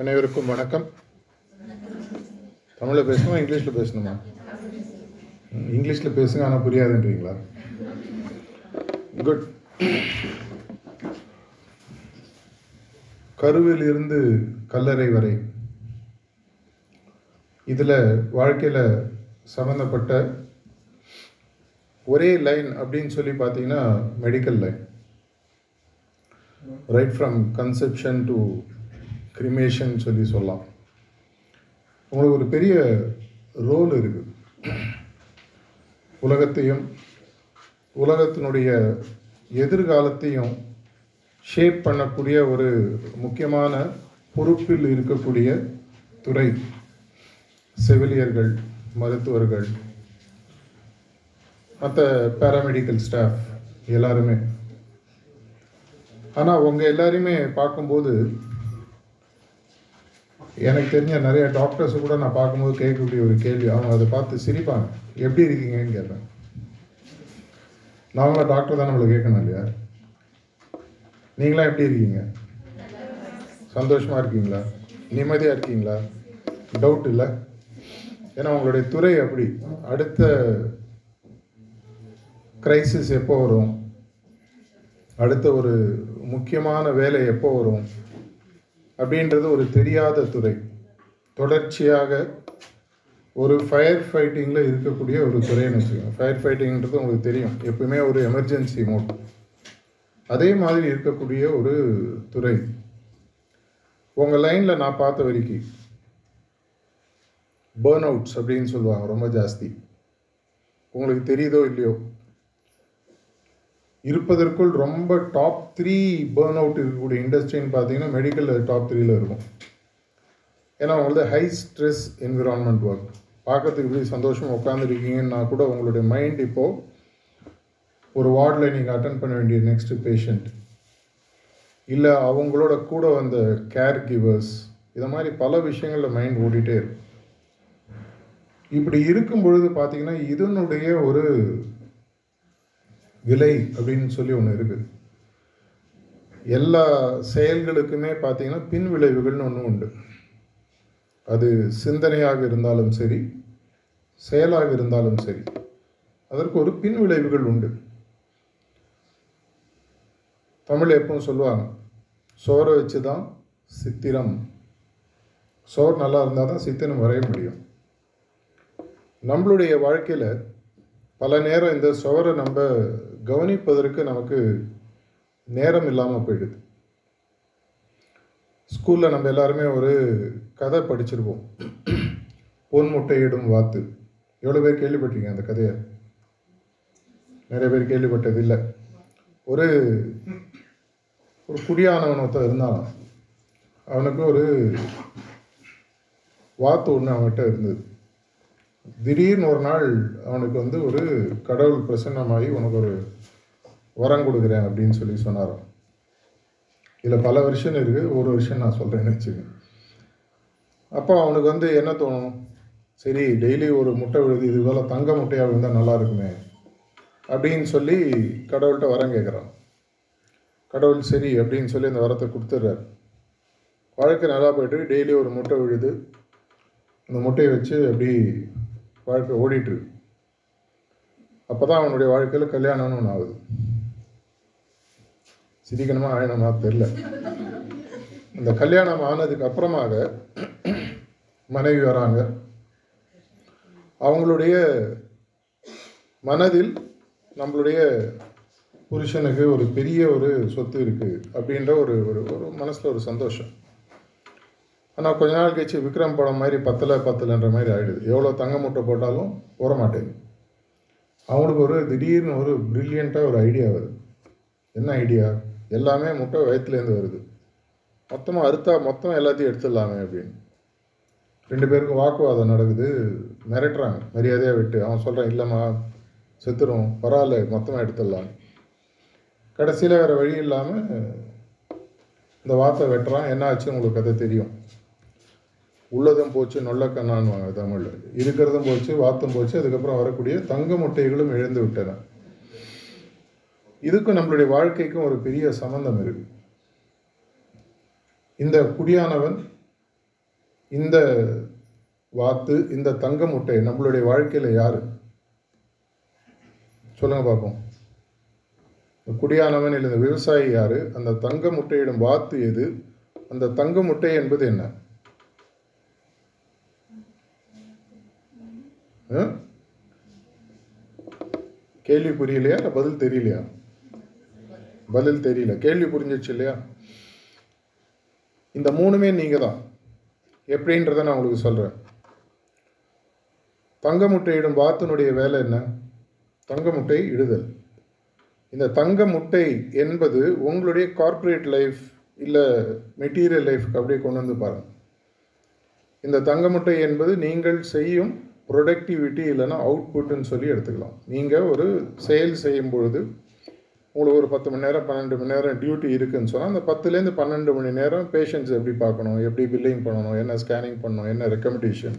அனைவருக்கும் வணக்கம். தமிழில் பேசணுமா இங்கிலீஷில் பேசணுமா? இங்கிலீஷில் பேசுங்க ஆனால் புரியாதுன்றீங்களா? குட் கருவில் இருந்து கல்லறை வரை. இதில் வாழ்க்கையில் சம்மந்தப்பட்ட ஒரே லைன் அப்படின்னு சொல்லி பார்த்தீங்கன்னா medical line right from conception to cremation சொல்லி சொல்லலாம். உங்களுக்கு ஒரு பெரிய ரோல் இருக்குது. உலகத்தையும் உலகத்தினுடைய எதிர்காலத்தையும் ஷேப் பண்ணக்கூடிய ஒரு முக்கியமான பொறுப்பில் இருக்கக்கூடிய துறை. செவிலியர்கள் மருத்துவர்கள் மற்ற பேராமெடிக்கல் ஸ்டாஃப் எல்லாருமே. ஆனால் உங்கள் எல்லாரையுமே பார்க்கும்போது எனக்கு தெரிஞ்ச நிறைய டாக்டர்ஸ் கூட நான் பார்க்கும்போது கேட்கக்கூடிய ஒரு கேள்வி. அவங்க அதை பார்த்து சிரிப்பாங்க. எப்படி இருக்கீங்கன்னு கேட்பேன். நாமளும் டாக்டர் தான் நம்மளை கேட்கணும் இல்லையா? நீங்களாம் எப்படி இருக்கீங்க? சந்தோஷமாக இருக்கீங்களா? நிம்மதியாக இருக்கீங்களா? டவுட் இல்லை. ஏன்னா உங்களுடைய துறை அப்படி. அடுத்த கிரைசிஸ் எப்போ வரும்? அடுத்த ஒரு முக்கியமான வேலை எப்போ வரும்? அப்படின்றது ஒரு தெரியாத துறை. தொடர்ச்சியாக ஒரு ஃபயர் ஃபைட்டிங்கில் இருக்கக்கூடிய ஒரு துறைன்னு வச்சுக்கோங்க ஃபயர் ஃபைட்டிங்கிறது உங்களுக்கு தெரியும். எப்பவுமே ஒரு எமர்ஜென்சி மோட் அதே மாதிரி இருக்கக்கூடிய ஒரு துறை. உங்கள் லைனில் நான் பார்த்த வரைக்கும் பேர்ன் அவுட்ஸ் அப்படின்னு சொல்லுவாங்க ரொம்ப ஜாஸ்தி. உங்களுக்கு தெரியுதோ இல்லையோ? இருப்பதற்குள் ரொம்ப டாப் த்ரீ பேர்ன் அவுட் இருக்கக்கூடிய இண்டஸ்ட்ரின்னு பார்த்தீங்கன்னா மெடிக்கல் டாப் த்ரீயில் இருக்கும். ஏன்னா உங்களது ஹை ஸ்ட்ரெஸ் என்விரான்மெண்ட் ஒர்க் பார்க்கறதுக்கு இப்படி சந்தோஷமாக உட்காந்துருக்கீங்கன்னா கூட உங்களுடைய மைண்ட் இப்போது ஒரு வார்டில் நீங்கள் அட்டன் பண்ண வேண்டிய நெக்ஸ்ட்டு பேஷண்ட் இல்லை அவங்களோட கூட வந்த கேர் கிவர்ஸ் இதை மாதிரி பல விஷயங்களில் மைண்ட் ஓடிட்டே இருக்கும். இப்படி இருக்கும் பொழுது பார்த்தீங்கன்னா இதனுடைய ஒரு விலை அப்படின்னு சொல்லி ஒன்று இருக்குது. எல்லா செயல்களுக்குமே பார்த்தீங்கன்னா பின் விளைவுகள்னு ஒன்று உண்டு. அது சிந்தனையாக இருந்தாலும் சரி செயலாக இருந்தாலும் சரி அதற்கு ஒரு பின் விளைவுகள் உண்டு. தமிழ் எப்பவும் சொல்லுவாங்க சோறை வச்சு தான் சித்திரம். சோறு நல்லா இருந்தால் தான் சித்திரம் வரைய முடியும். நம்மளுடைய வாழ்க்கையில் பல நேரம் இந்த சுவரை நம்ம கவனிப்பதற்கு நமக்கு நேரம் இல்லாமல் போயிடுது. ஸ்கூலில் நம்ம எல்லாருமே ஒரு கதை படிச்சிருப்போம். பொன் முட்டையிடும் வாத்து. எவ்வளோ பேர் கேள்விப்பட்டிருக்கீங்க அந்த கதையை? நிறைய பேர் கேள்விப்பட்டது இல்லை. ஒரு ஒரு குடியானவன் ஒருத்தன் இருந்தான். அவனுக்கு ஒரு வாத்து ஒன்று அவன்கிட்ட இருந்தது. திடீர்னு ஒரு நாள் அவனுக்கு வந்து ஒரு கடவுள் பிரசன்னமாகி உனக்கு ஒரு வரம் கொடுக்குறேன் அப்படின்னு சொல்லி சொன்னாராம். இதில் பல வருஷம் இருக்குது ஒரு வருஷம் நான் சொல்கிறேன்னு வச்சுக்கேன் அப்போ அவனுக்கு வந்து என்ன தோணும்? சரி டெய்லி ஒரு முட்டை விழுது இது போல் தங்க முட்டையாக விழுந்தால் நல்லா இருக்குமே அப்படின்னு சொல்லி கடவுள்கிட்ட வரம் கேட்குறான் கடவுள் சரி அப்படின்னு சொல்லி அந்த வரத்தை கொடுத்துட்றாரு. வாழ்க்கை நல்லா போய்ட்டு டெய்லி ஒரு முட்டை விழுது. அந்த முட்டையை வச்சு அப்படி வாழ்க்கை ஓடிட்டுருக்கு. அப்போ தான் அவனுடைய வாழ்க்கையில் கல்யாணம்னு ஒன்று ஆகுது. சிரிக்கணுமா ஆயணுமா தெரில இந்த கல்யாணம் ஆனதுக்கு அப்புறமாக மனைவி வராங்க. அவங்களுடைய மனதில் நம்மளுடைய புருஷனுக்கு ஒரு பெரிய ஒரு சொத்து இருக்குது அப்படின்ற ஒரு ஒரு ஒரு மனசில் ஒரு சந்தோஷம். ஆனால் கொஞ்ச நாள் கழிச்சு விக்ரம் படம் மாதிரி பத்தலை பத்தலைன்ற மாதிரி ஆகிடுது எவ்வளோ தங்க மூட்டை போட்டாலும் போட அவங்களுக்கு ஒரு திடீர்னு ஒரு ப்ரில்லியண்ட்டாக ஒரு ஐடியா வருது. என்ன ஐடியா எல்லாமே முட்டை வயிற்றுலேருந்து வருது. மொத்தமாக அறுத்தா மொத்தம் எல்லாத்தையும் எடுத்துடலாமே அப்படின்னு. ரெண்டு பேருக்கும் வாக்குவாதம் நடக்குது. மிரட்டுறாங்க. மரியாதையாக விட்டு. அவன் சொல்கிறான் இல்லைம்மா செத்துரும். பரவாயில்ல. மொத்தமாக எடுத்துடலாம். கடைசியில் வேறு வழி இல்லாமல் இந்த வார்த்தை வெட்டுறான். என்ன ஆச்சு உங்களுக்கு கதை தெரியும். உள்ளதும் போச்சு நொல்லக்கண்ணான்வாங்க தமிழில். இருக்கிறதும் போச்சு வாத்தும் போச்சு அதுக்கப்புறம் வரக்கூடிய தங்க முட்டைகளும் இழந்து விட்டன. இதுக்கும் நம்மளுடைய வாழ்க்கைக்கும் ஒரு பெரிய சம்பந்தம் இருக்கு. இந்த குடியானவன் இந்த வாத்து இந்த தங்க முட்டை நம்மளுடைய வாழ்க்கையில் யார்? சொல்லுங்க பார்ப்போம் குடியானவன் இல்லை இந்த விவசாயி யாரு? அந்த தங்க முட்டையிடும் வாத்து எது? அந்த தங்க முட்டை என்பது என்ன ஆ? கேள்வி புரியலையா? இல்லை பதில் தெரியலையா? பதில் தெரியல. கேள்வி புரிஞ்சிச்சு இல்லையா? இந்த மூணுமே நீங்கள் தான். எப்படின்றத நான் உங்களுக்கு சொல்கிறேன் தங்க முட்டையிடும் வாத்தினுடைய வேலை என்ன? தங்க முட்டை இடுதல். இந்த தங்க முட்டை என்பது உங்களுடைய கார்ப்பரேட் லைஃப் இல்லை மெட்டீரியல் லைஃப்க்கு அப்படியே கொண்டு வந்து பாருங்க. இந்த தங்க முட்டை என்பது நீங்கள் செய்யும் ப்ரொடக்டிவிட்டி இல்லைன்னா அவுட்புட்டுன்னு சொல்லி எடுத்துக்கலாம். நீங்கள் ஒரு செயல் செய்யும் பொழுது உங்களுக்கு ஒரு பத்து மணி நேரம் பன்னெண்டு மணி நேரம் டியூட்டி இருக்குன்னு சொன்னால் அந்த பத்துலேருந்து பன்னெண்டு மணி நேரம் பேஷண்ட்ஸ் எப்படி பார்க்கணும் எப்படி பில்லிங் பண்ணணும் என்ன ஸ்கேனிங் பண்ணணும் என்ன ரெக்கமெண்டேஷன்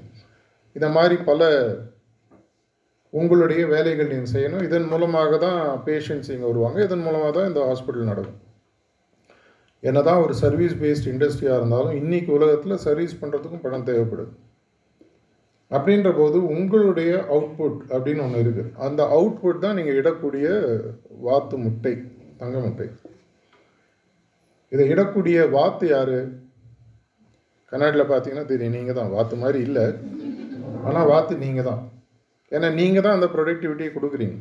இந்த மாதிரி பல உங்களுடைய வேலைகள் நீங்கள் செய்யணும். இதன் மூலமாக தான் பேஷண்ட்ஸ் இங்கே வருவாங்க. இதன் மூலமாக தான் இந்த ஹாஸ்பிட்டல் நடக்கும். என்னதான் ஒரு சர்வீஸ் பேஸ்ட் இண்டஸ்ட்ரியாக இருந்தாலும் இன்றைக்கி உலகத்தில் சர்வீஸ் பண்ணுறதுக்கும் பணம் தேவைப்படுது. அப்படின்ற போது உங்களுடைய அவுட்புட் அப்படின்னு ஒன்று இருக்குது அந்த அவுட்புட் தான் நீங்கள் இடக்கூடிய வாத்து முட்டை தங்க முட்டை. இதை இடக்கூடிய வாத்து யார்? கண்ணாடியில் பார்த்தீங்கன்னா தெரியும் நீங்கள் தான். வாத்து மாதிரி இல்லை. ஆனால் வாத்து நீங்கள் தான். ஏன்னா நீங்கள் தான் அந்த ப்ரொடக்டிவிட்டியை கொடுக்குறீங்க.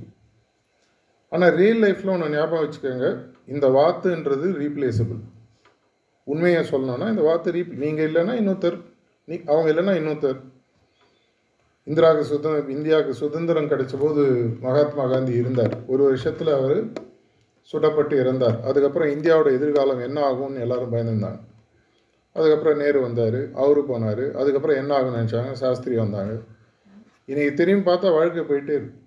ஆனால் ரியல் லைஃப்பில் ஒன்று ஞாபகம் வச்சுக்கோங்க. இந்த வாத்துன்றது ரீப்ளேசபிள் உண்மையை சொல்லணும்னா இந்த வாத்து ரீப் நீங்கள் இல்லைன்னா இன்னொருத்தர் நீ அவங்க இல்லைன்னா இன்னொருத்தர். இந்திராவுக்கு சுதந்திரம் இந்தியாவுக்கு சுதந்திரம் கிடைச்ச போது மகாத்மா காந்தி இருந்தார். ஒரு வருஷத்தில் அவர் சுடப்பட்டு இறந்தார். அதுக்கப்புறம் இந்தியாவோட எதிர்காலம் என்ன ஆகும்னு எல்லாரும் பயந்துருந்தாங்க. அதுக்கப்புறம் நேரு வந்தார் அவரு போனார். அதுக்கப்புறம் என்ன ஆகும்னு நினச்சாங்க? சாஸ்திரி வந்தாங்க. இன்னைக்கு திரும்பி பார்த்தா வாழ்க்கை போயிட்டே இருக்கு.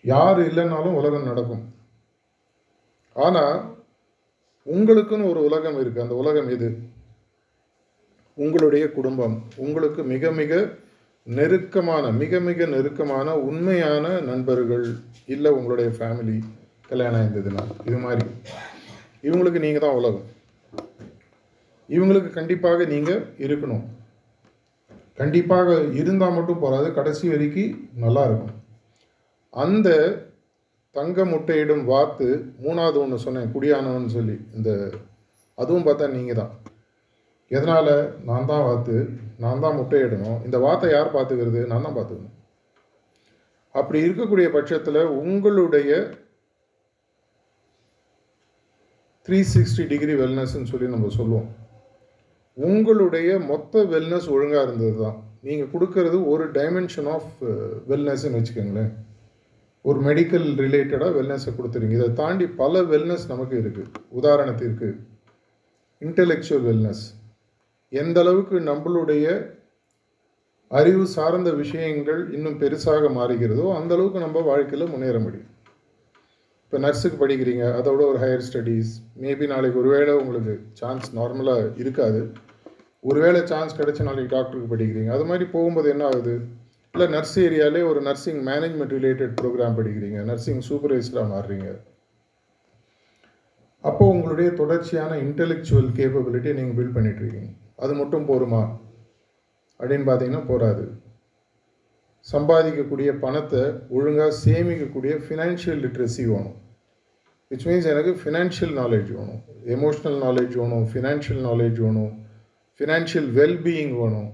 யார் இல்லைன்னாலும் உலகம் நடக்கும். ஆனால் உங்களுக்குன்னு ஒரு உலகம் இருக்குது அந்த உலகம் இது உங்களுடைய குடும்பம். உங்களுக்கு மிக மிக நெருக்கமான மிக மிக நெருக்கமான உண்மையான நண்பர்கள் இல்லை உங்களுடைய ஃபேமிலி கல்யாணம் ஆயிருந்ததுன்னா இது மாதிரி. இவங்களுக்கு நீங்கள் தான் உலகம். இவங்களுக்கு கண்டிப்பாக நீங்கள் இருக்கணும். கண்டிப்பாக இருந்தால் மட்டும் போகாது கடைசி வரைக்கும் நல்லா இருக்கும். அந்த தங்க முட்டையிடும் வாத்து மூணாவது ஒன்று சொன்னேன் குடியானவன் சொல்லி இந்த அதுவும் பார்த்தா நீங்கள் தான். எதனால் நான் தான் வாத்து நான் தான் முட்டையிடணும். இந்த வார்த்தை யார் பார்த்துக்கிறது? நான் தான் பார்த்துக்கணும். அப்படி இருக்கக்கூடிய பட்சத்தில் உங்களுடைய த்ரீ சிக்ஸ்டி டிகிரி வெல்னஸ்ன்னு சொல்லி நம்ம சொல்லுவோம். உங்களுடைய மொத்த வெல்னஸ் ஒழுங்காக இருந்தது தான் நீங்கள் கொடுக்கறது ஒரு டைமென்ஷன் ஆஃப் வெல்னஸ்ன்னு வச்சுக்கோங்களேன். ஒரு மெடிக்கல் ரிலேட்டடாக வெல்னஸை கொடுத்துருங்க. இதை தாண்டி பல வெல்னஸ் நமக்கு இருக்குது உதாரணத்திற்கு இன்டெலெக்சுவல் வெல்னஸ் எந்த அளவுக்கு நம்மளுடைய அறிவு சார்ந்த விஷயங்கள் இன்னும் பெருசாக மாறுகிறதோ அந்த அளவுக்கு நம்ம வாழ்க்கையில் முன்னேற முடியும். இப்போ நர்ஸுக்கு படிக்கிறீங்க அதோட ஒரு ஹையர் ஸ்டடீஸ் மேபி நாளைக்கு ஒருவேளை உங்களுக்கு சான்ஸ் நார்மலாக இருக்காது. ஒருவேளை சான்ஸ் கிடைச்ச நாளைக்கு டாக்டருக்கு படிக்கிறீங்க அது மாதிரி போகும்போது என்ன ஆகுது? இல்லை நர்ஸ் ஏரியாலே ஒரு நர்சிங் மேனேஜ்மெண்ட் ரிலேட்டட் ப்ரோக்ராம் படிக்கிறீங்க நர்சிங் சூப்பர்வைஸராக மாறுறீங்க. அப்போது உங்களுடைய தொடர்ச்சியான இன்டெலெக்சுவல் கேப்பபிலிட்டியை நீங்கள் பில்ட் பண்ணிட்டுருக்கீங்க அது மட்டும் போருமா? அப்படின்னு பார்த்தீங்கன்னா போராது சம்பாதிக்கக்கூடிய பணத்தை ஒழுங்காக சேமிக்கக்கூடிய ஃபினான்ஷியல் லிட்ரஸி வேணும். விச் மீன்ஸ் எனக்கு ஃபினான்ஷியல் நாலேஜ் வேணும். எமோஷ்னல் நாலேஜ் வேணும் ஃபினான்ஷியல் நாலேஜ் வேணும் ஃபினான்ஷியல் வெல்பீயிங் வேணும்.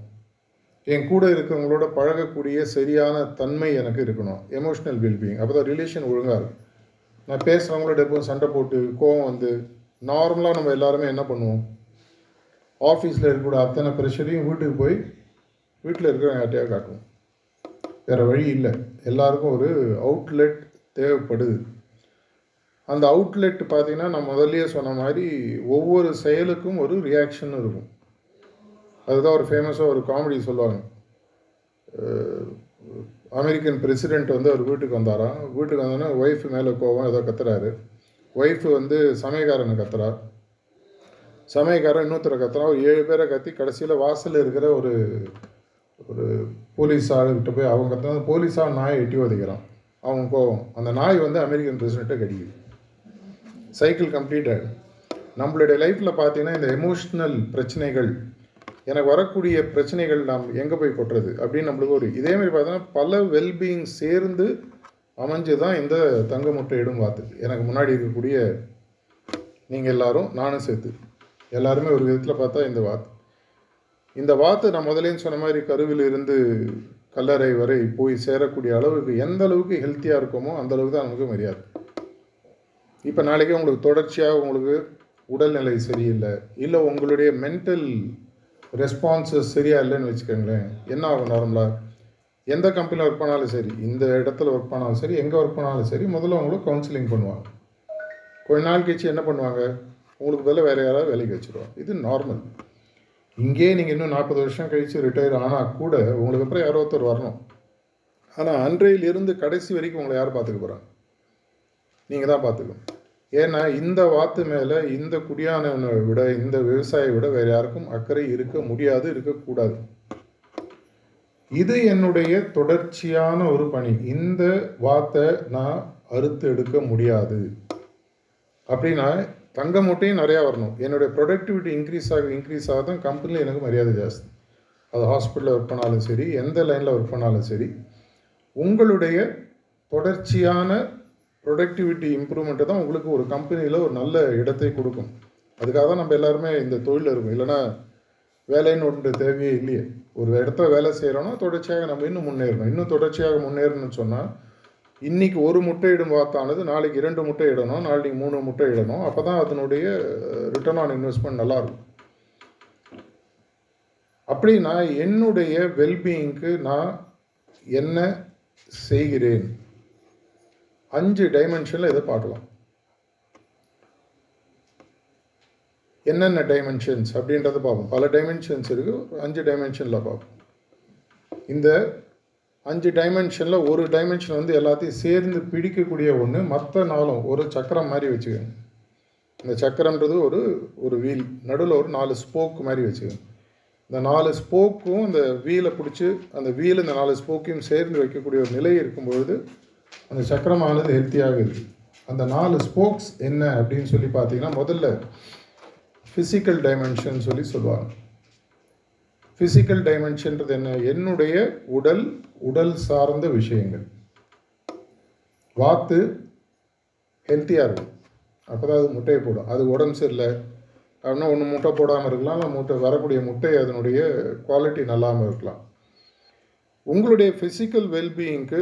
என் கூட இருக்கிறவங்களோட பழகக்கூடிய சரியான தன்மை எனக்கு இருக்கணும். எமோஷ்னல் வெல்பீயிங் அப்போ தான் ரிலேஷன் ஒழுங்காக இருக்கும். நான் பேசுகிறவங்களோட எப்போ சண்டை போட்டு கோவம் வந்து நார்மலாக நம்ம எல்லாருமே என்ன பண்ணுவோம்? ஆஃபீஸில் இருக்கக்கூடிய அத்தனை ப்ரெஷரையும் வீட்டுக்கு போய் வீட்டில் இருக்கிற யார்ட்டையாக காட்டுவோம் வேறு வழி இல்லை. எல்லாருக்கும் ஒரு அவுட்லெட் தேவைப்படுது. அந்த அவுட்லெட் பார்த்தீங்கன்னா நான் முதல்லயே சொன்ன மாதிரி ஒவ்வொரு செயலுக்கும் ஒரு ரியாக்ஷன் இருக்கும். அதுதான் ஒரு ஃபேமஸாக ஒரு காமெடி சொல்லுவாங்க. அமெரிக்கன் பிரசிடெண்ட் வந்து அவர் வீட்டுக்கு வந்தாராம். வீட்டுக்கு வந்தோடனே ஒய்ஃப் மேலே கோவம் ஏதோ கத்துறாரு. ஒய்ஃபு வந்து சமயக்காரனை கத்துறா. சமயக்காரன் இன்னொருத்தரை கத்துறான். ஒரு ஏழு பேரை கத்தி கடைசியில் வாசலில் இருக்கிற ஒரு ஒரு போலீஸ் ஆளுகிட்ட போய் அவங்க கத்துனா போலீஸாக நாயை எட்டி உதைக்கிறான். அவங்க கோவம். அந்த நாய் வந்து அமெரிக்கன் பிரசிடெண்ட்டை கடிக்குது சைக்கிள் கம்ப்ளீட்டட் நம்மளுடைய லைஃப்பில் பார்த்தீங்கன்னா இந்த எமோஷ்னல் பிரச்சனைகள் எனக்கு வரக்கூடிய பிரச்சனைகள் நாம் எங்கே போய் கொட்டுறது அப்படின்னு நம்மளுக்கு ஒரு இதே மாதிரி பார்த்தோன்னா பல வெல்பீயிங் சேர்ந்து அமைஞ்சு தான் இந்த தங்க முட்டையிடும் வாத்து. எனக்கு முன்னாடி இருக்கக்கூடிய நீங்கள் எல்லாரும் நானும் சேர்த்து. எல்லாருமே ஒரு விதத்தில் பார்த்தா இந்த வாத்து. இந்த வாத்து நான் முதலேயும் சொன்ன மாதிரி கருவில் இருந்து கல்லறை வரை போய் சேரக்கூடிய அளவுக்கு எந்த அளவுக்கு ஹெல்த்தியாக இருக்கோமோ அந்த அளவுக்கு தான் நமக்கு மரியாதை. இப்போ நாளைக்கு உங்களுக்கு தொடர்ச்சியாக உங்களுக்கு உடல்நிலை சரியில்லை இல்லை உங்களுடைய மென்டல் ரெஸ்பான்சஸ் சரியா இல்லைன்னு வச்சுக்கோங்களேன் என்ன ஆகும் நார்மலாக எந்த கம்பெனியில் ஒர்க் பண்ணாலும் சரி இந்த இடத்துல ஒர்க் பண்ணாலும் சரி எங்கே ஒர்க் பண்ணாலும் சரி முதல்ல அவங்களுக்கு கவுன்சிலிங் பண்ணுவாங்க. கொஞ்ச நாள் கழிச்சு என்ன பண்ணுவாங்க? உங்களுக்கு பதிலாக வேறு யாராவது வேலைக்கு வச்சுருவாங்க. இது நார்மல் இங்கேயே நீங்கள் இன்னும் நாற்பது வருஷம் கழித்து ரிட்டையர் ஆனால் கூட உங்களுக்கு அப்புறம் யாரோ ஒருத்தர் வரணும். ஆனால் அன்றையிலிருந்து கடைசி வரைக்கும் உங்களை யார் பார்த்துக்க போகிறாங்க நீங்கள் தான் பார்த்துக்கணும். ஏன்னா இந்த வாத்து மேலே இந்த குடியானவனை விட இந்த விவசாயியை விட வேறு யாருக்கும் அக்கறை இருக்க முடியாது இருக்கக்கூடாது. இது என்னுடைய தொடர்ச்சியான ஒரு பணி. இந்த வாத்தை நான் அறுத்து எடுக்க முடியாது. அப்படின்னா தங்க மூட்டையும் நிறையா வரணும். என்னுடைய ப்ரொடக்டிவிட்டி இன்க்ரீஸ் ஆக இன்க்ரீஸ் ஆக தான் கம்பெனியில் எனக்கு மரியாதை ஜாஸ்தி. அது ஹாஸ்பிட்டலில் ஒர்க் பண்ணாலும் சரி எந்த லைனில் ஒர்க் பண்ணாலும் சரி உங்களுடைய தொடர்ச்சியான ப்ரொடக்டிவிட்டி இம்ப்ரூவ்மெண்ட்டு தான் உங்களுக்கு ஒரு கம்பெனியில் ஒரு நல்ல இடத்தை கொடுக்கும். அதுக்காக தான் நம்ம எல்லாருமே இந்த தொழிலில் இருக்கும். இல்லைன்னா வேலைன்னு ஒன்று தேவையே இல்லையே. ஒரு இடத்துல வேலை செய்கிறோன்னா தொடர்ச்சியாக நம்ம இன்னும் முன்னேறணும். இன்னும் தொடர்ச்சியாக முன்னேறணும்னு சொன்னால் இன்றைக்கி ஒரு முட்டை இடும் நாளைக்கு இரண்டு முட்டை இடணும் நாளைக்கு மூணு முட்டை இடணும் அப்போ தான் அதனுடைய ரிட்டர்ன் ஆன் இன்வெஸ்ட்மெண்ட் நல்லாயிருக்கும். அப்படி நான் என்னுடைய வெல்பீயிங்க்கு நான் என்ன செய்கிறேன்? அஞ்சு டைமென்ஷனில் இதை பார்க்கலாம். என்னென்ன டைமென்ஷன்ஸ் அப்படின்றத பார்ப்போம். பல டைமென்ஷன்ஸ் இருக்குது அஞ்சு டைமென்ஷனில் பார்ப்போம். இந்த அஞ்சு டைமென்ஷனில் ஒரு டைமென்ஷன் வந்து எல்லாத்தையும் சேர்ந்து பிடிக்கக்கூடிய ஒன்று மற்ற நாளும் ஒரு சக்கரம் மாதிரி வச்சுக்கோங்க இந்த சக்கரன்றது ஒரு ஒரு வீல். நடுவில் ஒரு நாலு ஸ்போக் மாதிரி வச்சுக்கோங்க இந்த நாலு ஸ்போக்கும் இந்த வீலை பிடிச்சி அந்த வீல் இந்த நாலு ஸ்போக்கையும் சேர்ந்து வைக்கக்கூடிய ஒரு நிலை இருக்கும்பொழுது அந்த சக்கரமானது ஹெல்த்தியாக இருக்குது அந்த நாலு ஸ்போக்ஸ் என்ன அப்படின்னு சொல்லி பார்த்தீங்கன்னா முதல்ல ஃபிசிக்கல் டைமென்ஷன் சொல்லி சொல்லுவாங்க. ஃபிசிக்கல் டைமென்ஷன்றது என்ன? என்னுடைய உடல் உடல் சார்ந்த விஷயங்கள். வாத்து ஹெல்த்தியாக இருக்கும். அப்போ தான் அது முட்டையை போடும். அது உடம்பு சரியில்லை அப்படின்னா ஒன்று முட்டை போடாமல் இருக்கலாம் இல்லை முட்டை வரக்கூடிய முட்டை அதனுடைய குவாலிட்டி நல்லாமல் இருக்கலாம். உங்களுடைய ஃபிசிக்கல் வெல்பீயிங்க்கு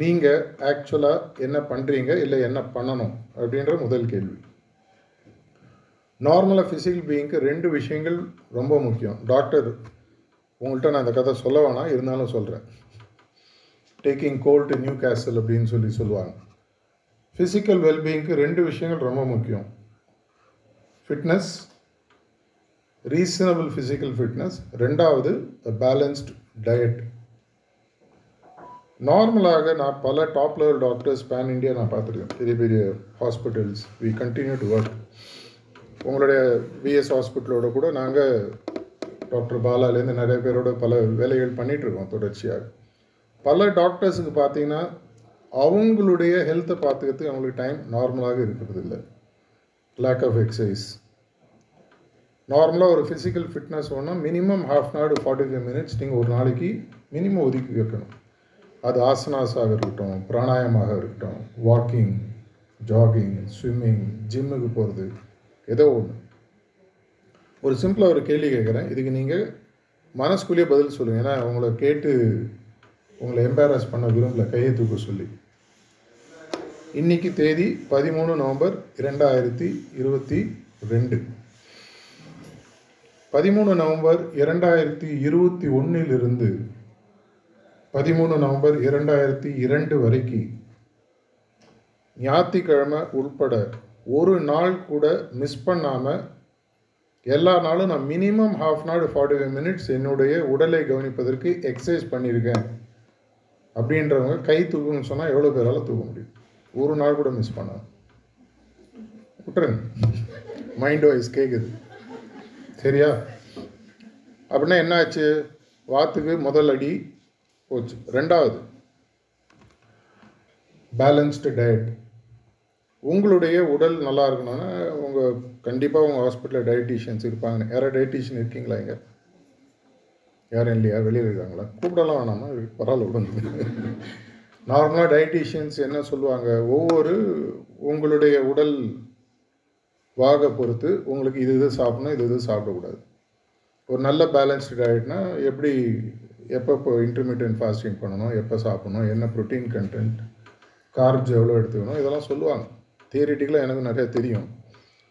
நீங்கள் ஆக்சுவலாக என்ன பண்ணுறீங்க இல்லை என்ன பண்ணணும் அப்படின்ற முதல் கேள்வி. நார்மலாக ஃபிசிக்கல் பீயிங்க்கு ரெண்டு விஷயங்கள் ரொம்ப முக்கியம். டாக்டர் உங்கள்கிட்ட நான் இந்த கதை சொல்ல வேணாம். இருந்தாலும் சொல்கிறேன் taking coal to Newcastle அப்படின்னு சொல்லி சொல்லுவாங்க. ஃபிசிக்கல் வெல்பீயிங்க்கு ரெண்டு விஷயங்கள் ரொம்ப முக்கியம். ஃபிட்னஸ் ரீசனபிள் ஃபிசிக்கல் ஃபிட்னஸ் ரெண்டாவது பேலன்ஸ்ட் டயட் நார்மலாக நான் பல top level doctors pan India நான் பார்த்துருக்கேன். பெரிய பெரிய hospitals we continue to work உங்களுடைய விஎஸ் ஹாஸ்பிட்டலோட கூட நாங்கள் டாக்டர் பாலாலேருந்து நிறைய பேரோட பல வேலைகள் பண்ணிகிட்ருக்கோம் தொடர்ச்சியாக. பல டாக்டர்ஸுக்கு பார்த்தீங்கன்னா அவங்களுடைய ஹெல்த்தை பார்த்துக்கிறதுக்கு அவங்களுக்கு டைம் நார்மலாக இருக்கிறது இல்லை லேக் ஆஃப் எக்ஸசைஸ் நார்மலாக ஒரு ஃபிசிக்கல் ஃபிட்னஸ் ஒன்றா minimum half an hour forty five minutes நீங்கள் ஒரு நாளைக்கு மினிமம் ஒதுக்கி வைக்கணும். அது ஆசனாஸாக இருக்கட்டும் பிராணாயமாக இருக்கட்டும் வாக்கிங் ஜாகிங் ஸ்விம்மிங் ஜிம்முக்கு போகிறது ஏதோ ஒன்று ஒரு சிம்பிளாக ஒரு கேள்வி கேட்குறேன். இதுக்கு நீங்கள் மனசுக்குள்ளேயே பதில் சொல்லுங்கள் ஏன்னா உங்களை கேட்டு உங்களை எம்பாரஸ் பண்ண விரும்பல. கையை தூக்க சொல்லி. இன்னைக்கு தேதி பதிமூணு நவம்பர் இரண்டாயிரத்தி இருபத்தி ரெண்டு. பதிமூணு நவம்பர் இரண்டாயிரத்தி இருபத்தி ஒன்றிலிருந்து பதிமூணு நவம்பர் இரண்டாயிரத்தி இரண்டு வரைக்கும் ஞாயிற்றுக்கிழமை உள்பட ஒரு நாள் கூட மிஸ் பண்ணாமல் எல்லா நாளும் நான் minimum half an hour forty five minutes என்னுடைய உடலை கவனிப்பதற்கு எக்ஸசைஸ் பண்ணியிருக்கேன். அப்படின்றவங்க கை தூக்குன்னு சொன்னால் எவ்வளோ பேரால் தூக்க முடியும்? ஒரு நாள் கூட மிஸ் பண்ண விட்டுருங்க. மைண்ட் வைஸ் கேட்குது சரியா? அப்படின்னா என்ன ஆச்சு வாத்துக்கு முதல் அடி போச்சு. ரெண்டாவது பேலன்ஸ்டு டயட் உங்களுடைய உடல் நல்லா இருக்கணும்னா உங்கள் கண்டிப்பாக உங்கள் ஹாஸ்பிட்டலில் டயட்டிஷியன்ஸ் இருப்பாங்க. யாராவது டயட்டிஷியன் இருக்கீங்களா இங்கே? யாரும் இல்லையா? வெளியில் இருக்காங்களா? கூப்பிடலாம் வேணாமா? பரவாயில்ல விடுங்க. நார்மலாக டயட்டீஷியன்ஸ் என்ன சொல்லுவாங்க? ஒவ்வொரு உங்களுடைய உடல் வாக பொறுத்து உங்களுக்கு இது இது சாப்பிடணும் இது இது சாப்பிடக்கூடாது. ஒரு நல்ல பேலன்ஸ்டு டயட்னா எப்படி எப்போ இன்டர்மீடியன்ட் ஃபாஸ்டிங் பண்ணணும் எப்போ சாப்பிடணும் என்ன ப்ரோட்டீன் கண்டென்ட் கார்ப்ஸ் எவ்வளோ எடுத்துக்கணும் இதெல்லாம் சொல்லுவாங்க. தியரிட்டிக்கலாக எனக்கு நிறையா தெரியும்.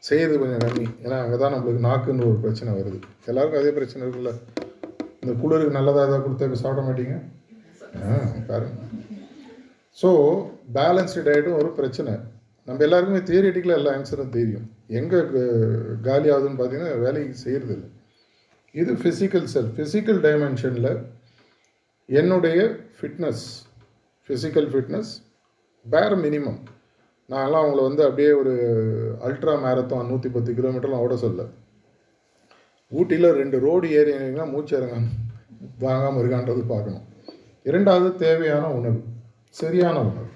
செய்யறது கொஞ்சம் கம்மி. ஏன்னா அங்கே தான் நம்மளுக்கு நாக்குன்னு ஒரு பிரச்சனை வருது. எல்லாருக்கும் அதே பிரச்சனை இருக்குல்ல? இந்த குளிருக்கு நல்லதாக ஏதாவது கொடுத்தா இப்ப சாப்பிட மாட்டீங்க? ஆ பாருங்க. ஸோ பேலன்ஸ்டு டயட்டும் ஒரு பிரச்சனை. நம்ம எல்லாருக்குமே தியரிட்டிக்கலாக எல்லா ஆன்சரும் தெரியும். எங்கே காலி ஆகுதுன்னு பார்த்தீங்கன்னா வேலைக்கு செய்கிறது இல்லை. இது ஃபிசிக்கல் செல்ஃப் ஃபிசிக்கல் டைமென்ஷனில் என்னுடைய ஃபிட்னஸ் ஃபிசிக்கல் ஃபிட்னஸ் வேறு மினிமம் நான்லாம் அவங்கள வந்து அப்படியே ஒரு அல்ட்ரா மேரத்தான் நூற்றி பத்து கிலோமீட்டர்லாம் ஓட சொல்ல ஊட்டியில் ரெண்டு ரோடு ஏறிங்கன்னா மூச்சு இறங்க வாங்காமல் இருக்கான்றது பார்க்கணும். இரண்டாவது தேவையான உணவு சரியான உணவு.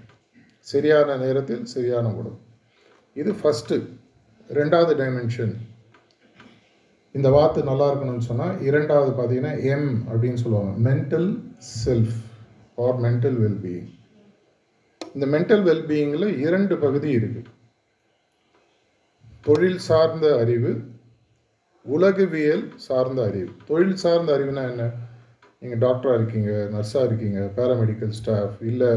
சரியான நேரத்தில் சரியான உணவு. இது ஃபஸ்ட்டு ரெண்டாவது டைமென்ஷன் இந்த வார்த்தை நல்லா இருக்கணும்னு சொன்னால் இரண்டாவது பார்த்தீங்கன்னா எம் அப்படின்னு சொல்லுவாங்க. Mental self or mental wellbeing இந்த மென்டல் வெல்பீயிங்கில் இரண்டு பகுதி இருக்கு. தொழில் சார்ந்த அறிவு உலகவியல் சார்ந்த அறிவு. தொழில் சார்ந்த அறிவுனா என்ன? நீங்கள் டாக்டராக இருக்கீங்க நர்ஸாக இருக்கீங்க பேராமெடிக்கல் ஸ்டாஃப் இல்லை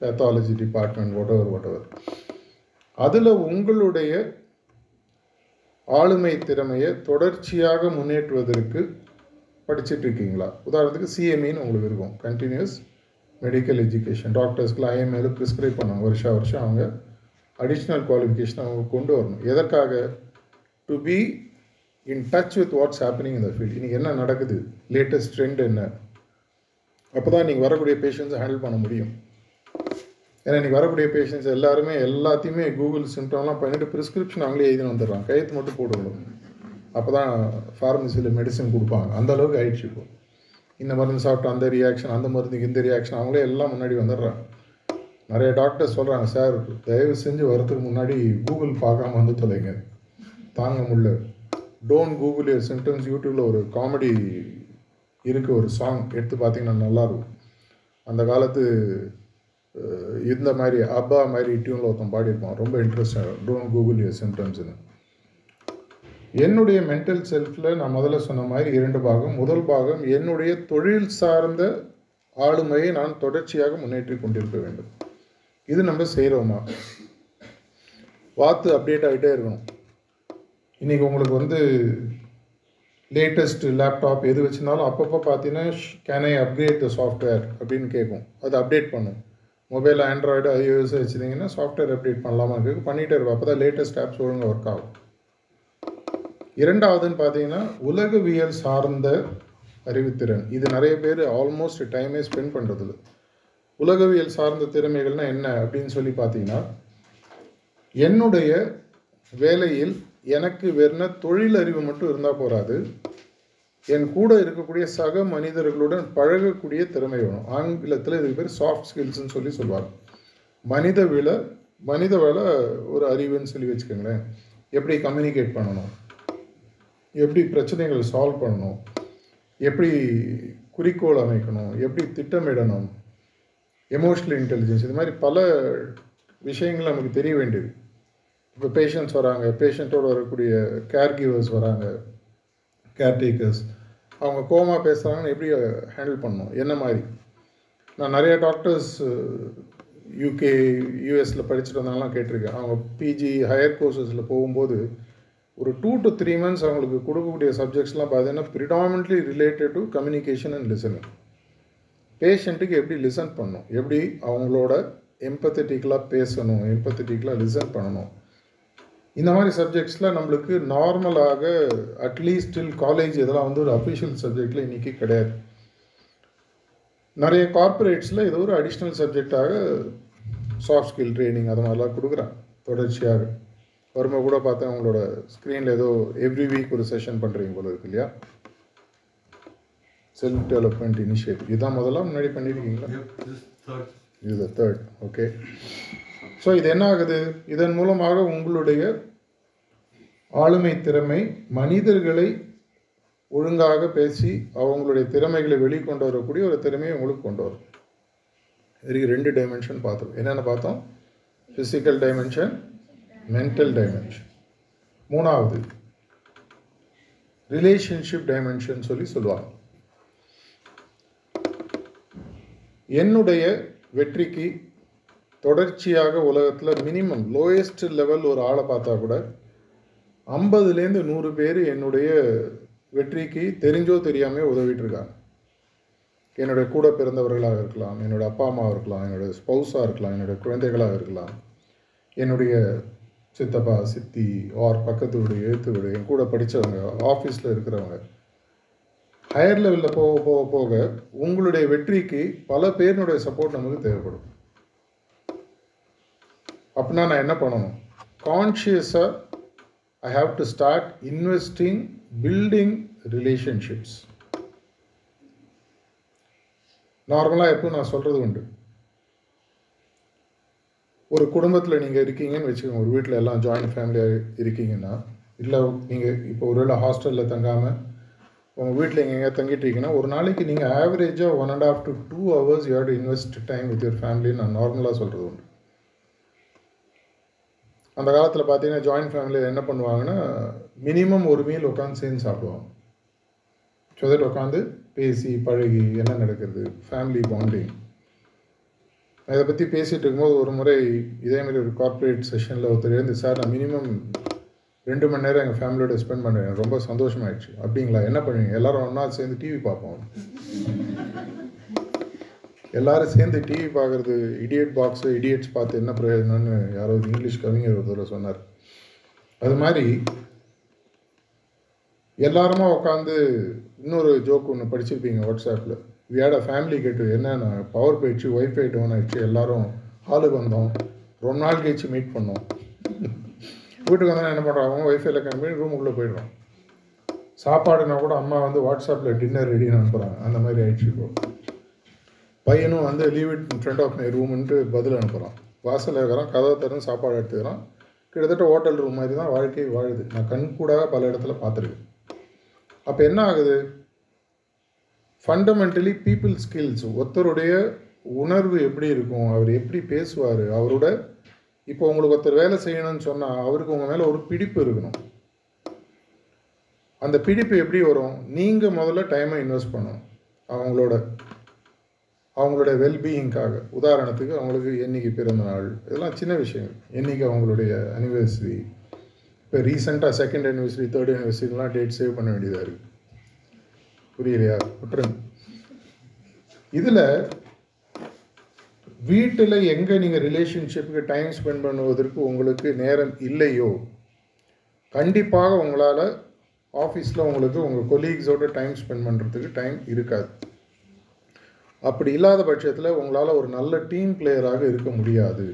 பேத்தாலஜி டிபார்ட்மெண்ட் ஒட்டவர் ஒட்டவர் அதில் உங்களுடைய ஆளுமை திறமையை தொடர்ச்சியாக முன்னேற்றுவதற்கு படிச்சிட்டு இருக்கீங்களா? உதாரணத்துக்கு சிஎம்இன்னு உங்களுக்கு இருக்கும். கண்டினியூஸ் மெடிக்கல் எஜுகேஷன் டாக்டர்ஸ்க்குலாம் ஐஎம்ஏல ப்ரிஸ்கிரைப் பண்ணாங்க வருஷம் வருஷம் அவங்க அடிஷ்னல் குவாலிஃபிகேஷன் அவங்க கொண்டு வரணும். எதற்காக? To be in touch with what's happening இந்த ஃபீல்ட் இன்றைக்கி என்ன நடக்குது? லேட்டஸ்ட் ட்ரெண்ட் என்ன? அப்போ தான் நீங்கள் வரக்கூடிய பேஷண்ட்ஸை ஹேண்டில் பண்ண முடியும். ஏன்னா இன்றைக்கி வரக்கூடிய பேஷண்ட்ஸ் எல்லாருமே எல்லாத்தையுமே கூகுள் சிம்டம்லாம் பண்ணிட்டு ப்ரிஸ்கிரிப்ஷன் அவங்களே எழுதின்னு வந்துடுறாங்க. கையெழுத்து மட்டும் போட்டுக்கணும். அப்போ தான் ஃபார்மசியில் மெடிசன் கொடுப்பாங்க. அந்த அளவுக்கு ஆயிடுச்சு இப்போ. இந்த மருந்து சாப்பிட்டு அந்த ரியாக்ஷன் அந்த மருந்துக்கு இந்த ரியாக்ஷன் அவங்களே எல்லாம் முன்னாடி வந்துடுறாங்க. நிறைய டாக்டர் சொல்கிறாங்க சார் தயவு செஞ்சு வரதுக்கு முன்னாடி கூகுள் பார்க்காம வந்து தொலைங்க. தாங்க முடியல. டோன்ட் கூகுள் இயர் சிம்டம்ஸ் யூடியூப்பில் ஒரு காமெடி இருக்க ஒரு சாங் எடுத்து பார்த்தீங்கன்னா நல்லாயிருக்கும் அந்த காலத்து இந்த மாதிரி அப்பா மாதிரி டியூனில் ஒருத்தன் பாடியிருப்பான். ரொம்ப இன்ட்ரெஸ்டாக டோன்ட் கூகுள் இயர் சிம்டம்ஸ்னு என்னுடைய மென்டல் செல்ஃபில் நான் முதல்ல சொன்ன மாதிரி இரண்டு பாகம். முதல் பாகம் என்னுடைய தொழில் சார்ந்த ஆளுமையை நான் தொடர்ச்சியாக முன்னேற்றி கொண்டிருக்க வேண்டும். இது நம்ம செய்கிறோமா வாத்து அப்டேட் ஆகிட்டே இருக்கணும். இன்றைக்கி உங்களுக்கு வந்து லேட்டஸ்ட் லேப்டாப் எது வச்சுருந்தாலும் அப்பப்போ பார்த்தீங்கன்னா can I upgrade the software அப்படின்னு கேட்கும். அது அப்டேட் பண்ணும். மொபைல் ஆண்ட்ராய்டு ஐஓஎஸ் வச்சுருந்தீங்கன்னா சாஃப்ட்வேர் அப்டேட் பண்ணலாமா? கேட்கும். பண்ணிகிட்டே இருப்போம். அப்போ தான் லேட்டஸ்ட் ஆப்ஸ் ஒழுங்காக ஒர்க் ஆகும். இரண்டாவதுன்னு பார்த்தீங்கன்னா உலகவியல் சார்ந்த அறிவுத்திறன். இது நிறைய பேர் ஆல்மோஸ்ட் டைமே ஸ்பெண்ட் பண்ணுறதில்ல உலகவியல் சார்ந்த திறமைகள்னால் என்ன அப்படின்னு சொல்லி பார்த்தீங்கன்னா என்னுடைய வேலையில் எனக்கு வேறுன தொழில் அறிவு மட்டும் இருந்தால் போராது என் கூட இருக்கக்கூடிய சக மனிதர்களுடன் பழகக்கூடிய திறமை வேணும். ஆங்கிலத்தில் இதுக்கு பேர் சாஃப்ட் ஸ்கில்ஸ்ன்னு சொல்லி சொல்லுவாங்க. மனித வில மனித வள ஒரு அறிவுன்னு சொல்லி வச்சுக்கோங்களேன். எப்படி கம்யூனிகேட் பண்ணணும்? எப்படி பிரச்சனைகள் சால்வ் பண்ணணும்? எப்படி குறிக்கோள் அமைக்கணும்? எப்படி திட்டமிடணும்? எமோஷ்னல் இன்டெலிஜென்ஸ் இது மாதிரி பல விஷயங்கள் நமக்கு தெரிய வேண்டியது. இப்போ பேஷண்ட்ஸ் வராங்க பேஷண்ட்டோட வரக்கூடிய கேர் கிவர்ஸ் வராங்க கேர்டேக்கர்ஸ் அவங்க கோமா பேசுகிறாங்கன்னு எப்படி ஹேண்டில் பண்ணணும்? என்ன மாதிரி? நான் நிறைய டாக்டர்ஸ் யூகே யூஎஸில் படிச்சுட்டு வந்தாங்கலாம் கேட்டிருக்கேன். அவங்க பிஜி ஹையர் கோர்சஸில் போகும்போது ஒரு டூ டு த்ரீ மந்த்ஸ் அவங்களுக்கு கொடுக்கக்கூடிய சப்ஜெக்ட்ஸ்லாம் பார்த்தீங்கன்னா predominantly related to communication and listening பேஷண்ட்டுக்கு எப்படி லிசன் பண்ணணும்? எப்படி அவங்களோட எம்பத்தட்டிக்கலாக பேசணும்? எம்பத்தட்டிக்கலாக லிசன் பண்ணணும்? இந்த மாதிரி சப்ஜெக்ட்ஸில் நம்மளுக்கு நார்மலாக அட்லீஸ்ட் டில் காலேஜ் இதெல்லாம் வந்து ஒரு அஃபிஷியல் சப்ஜெக்டில் இன்றைக்கி கிடையாது. நிறைய கார்ப்பரேட்ஸில் இது ஒரு அடிஷ்னல் சப்ஜெக்டாக சாஃப்ட் ஸ்கில் ட்ரைனிங் அது மாதிரிலாம் கொடுக்குறாங்க. தொடர்ச்சியாக. வரும்போது கூட பார்த்தேன் உங்களோட ஸ்க்ரீனில் ஏதோ எவ்ரி வீக் ஒரு செஷன் பண்ணுறீங்க போல இருக்கு இல்லையா? செல்ஃப் டெவலப்மெண்ட் இனிஷியேட்டிவ் இதுதான் முதல்ல முன்னாடி பண்ணியிருக்கீங்களா. இது த தேர்ட் ஓகே ஸோ இது என்ன ஆகுது? இதன் மூலமாக உங்களுடைய ஆளுமை திறமை மனிதர்களை ஒழுங்காக பேசி அவங்களுடைய திறமைகளை வெளிக்கொண்டு வரக்கூடிய ஒரு திறமையை உங்களுக்கு கொண்டு வரும். இதுக்கு ரெண்டு டைமென்ஷன் பார்த்தோம். என்னென்ன பார்த்தோம்? ஃபிசிக்கல் டைமென்ஷன் மென்டல் டைமென்ஷன் மூணாவது. ரிலேஷன்ஷிப் டைமென்ஷன் சொல்லி சொல்லுவாங்க. என்னுடைய வெற்றிக்கு தொடர்ச்சியாக உலகத்தில் மினிமம் லோயஸ்ட் லெவல் ஒரு ஆளை பார்த்தா கூட ஐம்பதுலேருந்து நூறு பேர் என்னுடைய வெற்றிக்கு தெரிஞ்சோ தெரியாமல் உதவிட்டுருக்காங்க. என்னுடைய கூட பிறந்தவர்களாக இருக்கலாம் என்னுடைய அப்பா அம்மாவாக இருக்கலாம் என்னுடைய ஸ்பௌஸாக இருக்கலாம் என்னுடைய குழந்தைகளாக இருக்கலாம் என்னுடைய சித்தப்பா சித்தி ஆர் பக்கத்து வீடு எழுத்து வீடு என் கூட படித்தவங்க ஆஃபீஸில் இருக்கிறவங்க. ஹையர் லெவலில் போக போக போக உங்களுடைய வெற்றிக்கு பல பேரினுடைய சப்போர்ட் நமக்கு தேவைப்படும். அப்படின்னா நான் என்ன பண்ணணும்? கான்ஷியஸாக I have to start investing building relationships நார்மலாக எப்போ நான் சொல்கிறது உண்டு. ஒரு குடும்பத்தில் நீங்கள் இருக்கீங்கன்னு வச்சுக்கோங்க ஒரு வீட்டில் எல்லாம் ஜாயிண்ட் ஃபேமிலியாக இருக்கீங்கன்னா இல்லை நீங்கள் இப்போ ஒருவேளை ஹாஸ்டலில் தங்காமல் உங்கள் வீட்டில் எங்கெங்கே தங்கிட்டு இருக்கீங்கன்னா ஒரு நாளைக்கு நீங்கள் ஆவரேஜாக one and half to two hours you to invest time with your family நான் நார்மலாக சொல்கிறது உண்டு. அந்த காலத்தில் பார்த்தீங்கன்னா ஜாயிண்ட் ஃபேமிலியில் என்ன பண்ணுவாங்கன்னா மினிமம் ஒரு மீல் உட்காந்து சேர்ந்து சாப்பிடுவாங்க. ஸோ தட் உட்காந்து பேசி பழகி என்ன நடக்கிறது ஃபேமிலி பாண்டிங் இதை பற்றி பேசிகிட்டு இருக்கும்போது ஒரு முறை இதேமாரி ஒரு கார்ப்பரேட் செஷனில் ஒருத்தர் இருந்து சார் நான் மினிமம் ரெண்டு மணி நேரம் எங்கள் ஃபேமிலியோட ஸ்பெண்ட் பண்ணுறேன் ரொம்ப சந்தோஷமாயிடுச்சு. அப்படிங்களா? என்ன பண்ணுவீங்க? எல்லாரும் ஒன்றா சேர்ந்து டிவி பார்ப்போம். எல்லாரும் சேர்ந்து டிவி பார்க்குறது இடியட் பாக்ஸு இடியட்ஸ் பார்த்து என்ன பிரயோஜனம்னு யாரோ ஒரு இங்கிலீஷ் கவிஞர் ஒரு தடவை சொன்னார். அது மாதிரி எல்லாருமா உட்காந்து இன்னொரு ஜோக் ஒன்று படிச்சிருப்பீங்க வாட்ஸ்அப்பில் வியாட ஃபேமிலி கேட்டு என்னென்ன பவர் போயிடுச்சு ஒய்ஃபை டவுன் ஆயிடுச்சு எல்லாரும் ஹாலுக்கு வந்தோம். ரொம்ப நாள் கழிச்சு மீட் பண்ணோம். வீட்டுக்கு வந்தால் என்ன பண்ணுறாங்க ஒய்ஃபைல கிளம்பி ரூமுக்குள்ளே போயிடுறோம். சாப்பாடுனா கூட அம்மா வந்து வாட்ஸ்அப்பில் டின்னர் ரெடின்னு அனுப்புகிறாங்க அந்த மாதிரி ஆயிடுச்சு இப்போ. பையனும் வந்து leave it front of my ரூம்ன்ட்டு பதில் அனுப்புகிறான் வாசலில் இருக்கிறான் கதவை திறந்து சாப்பாடு எடுத்துக்கிறான். கிட்டத்தட்ட ஹோட்டல் ரூம் மாதிரி தான் வாழ்க்கை வாழுது. நான் கண் கூட பல இடத்துல பார்த்துருக்கேன். அப்போ என்ன ஆகுது? ஃபண்டமெண்டலி பீப்புள் ஸ்கில்ஸ் ஒருத்தருடைய உணர்வு எப்படி இருக்கும் அவர் எப்படி பேசுவார் அவரோட இப்போ உங்களுக்கு ஒருத்தர் வேலை செய்யணும்னு சொன்னால் அவருக்கு உங்கள் மேலே ஒரு பிடிப்பு இருக்கணும். அந்த பிடிப்பு எப்படி வரும்? நீங்கள் முதல்ல டைமை இன்வெஸ்ட் பண்ணணும். அவங்களோட அவங்களுடைய வெல்பீயிங்காக உதாரணத்துக்கு அவங்களுக்கு என்னைக்கு பிறந்த நாள்? இதெல்லாம் சின்ன விஷயங்கள். என்னைக்கு அவங்களுடைய அனிவர்சரி இப்போ ரீசெண்டாக செகண்ட் அனிவர்சரி தேர்ட் அனிவர்சரிலாம் டேட் சேவ் பண்ண வேண்டியதாக இருக்குது புரியலையா? விட்டுருங்க. இதில் வீட்டில் எங்கே நீங்கள் ரிலேஷன்ஷிப்புக்கு டைம் ஸ்பெண்ட் பண்ணுவதற்கு உங்களுக்கு நேரம் இல்லையோ கண்டிப்பாக உங்களால் ஆஃபீஸில் உங்களுக்கு உங்கள் கொலீக்ஸோட டைம் ஸ்பெண்ட் பண்ணுறதுக்கு டைம் இருக்காது. அப்படி இல்லாத பட்சத்தில் உங்களால் ஒரு நல்ல டீம் பிளேயராக இருக்க முடியாது.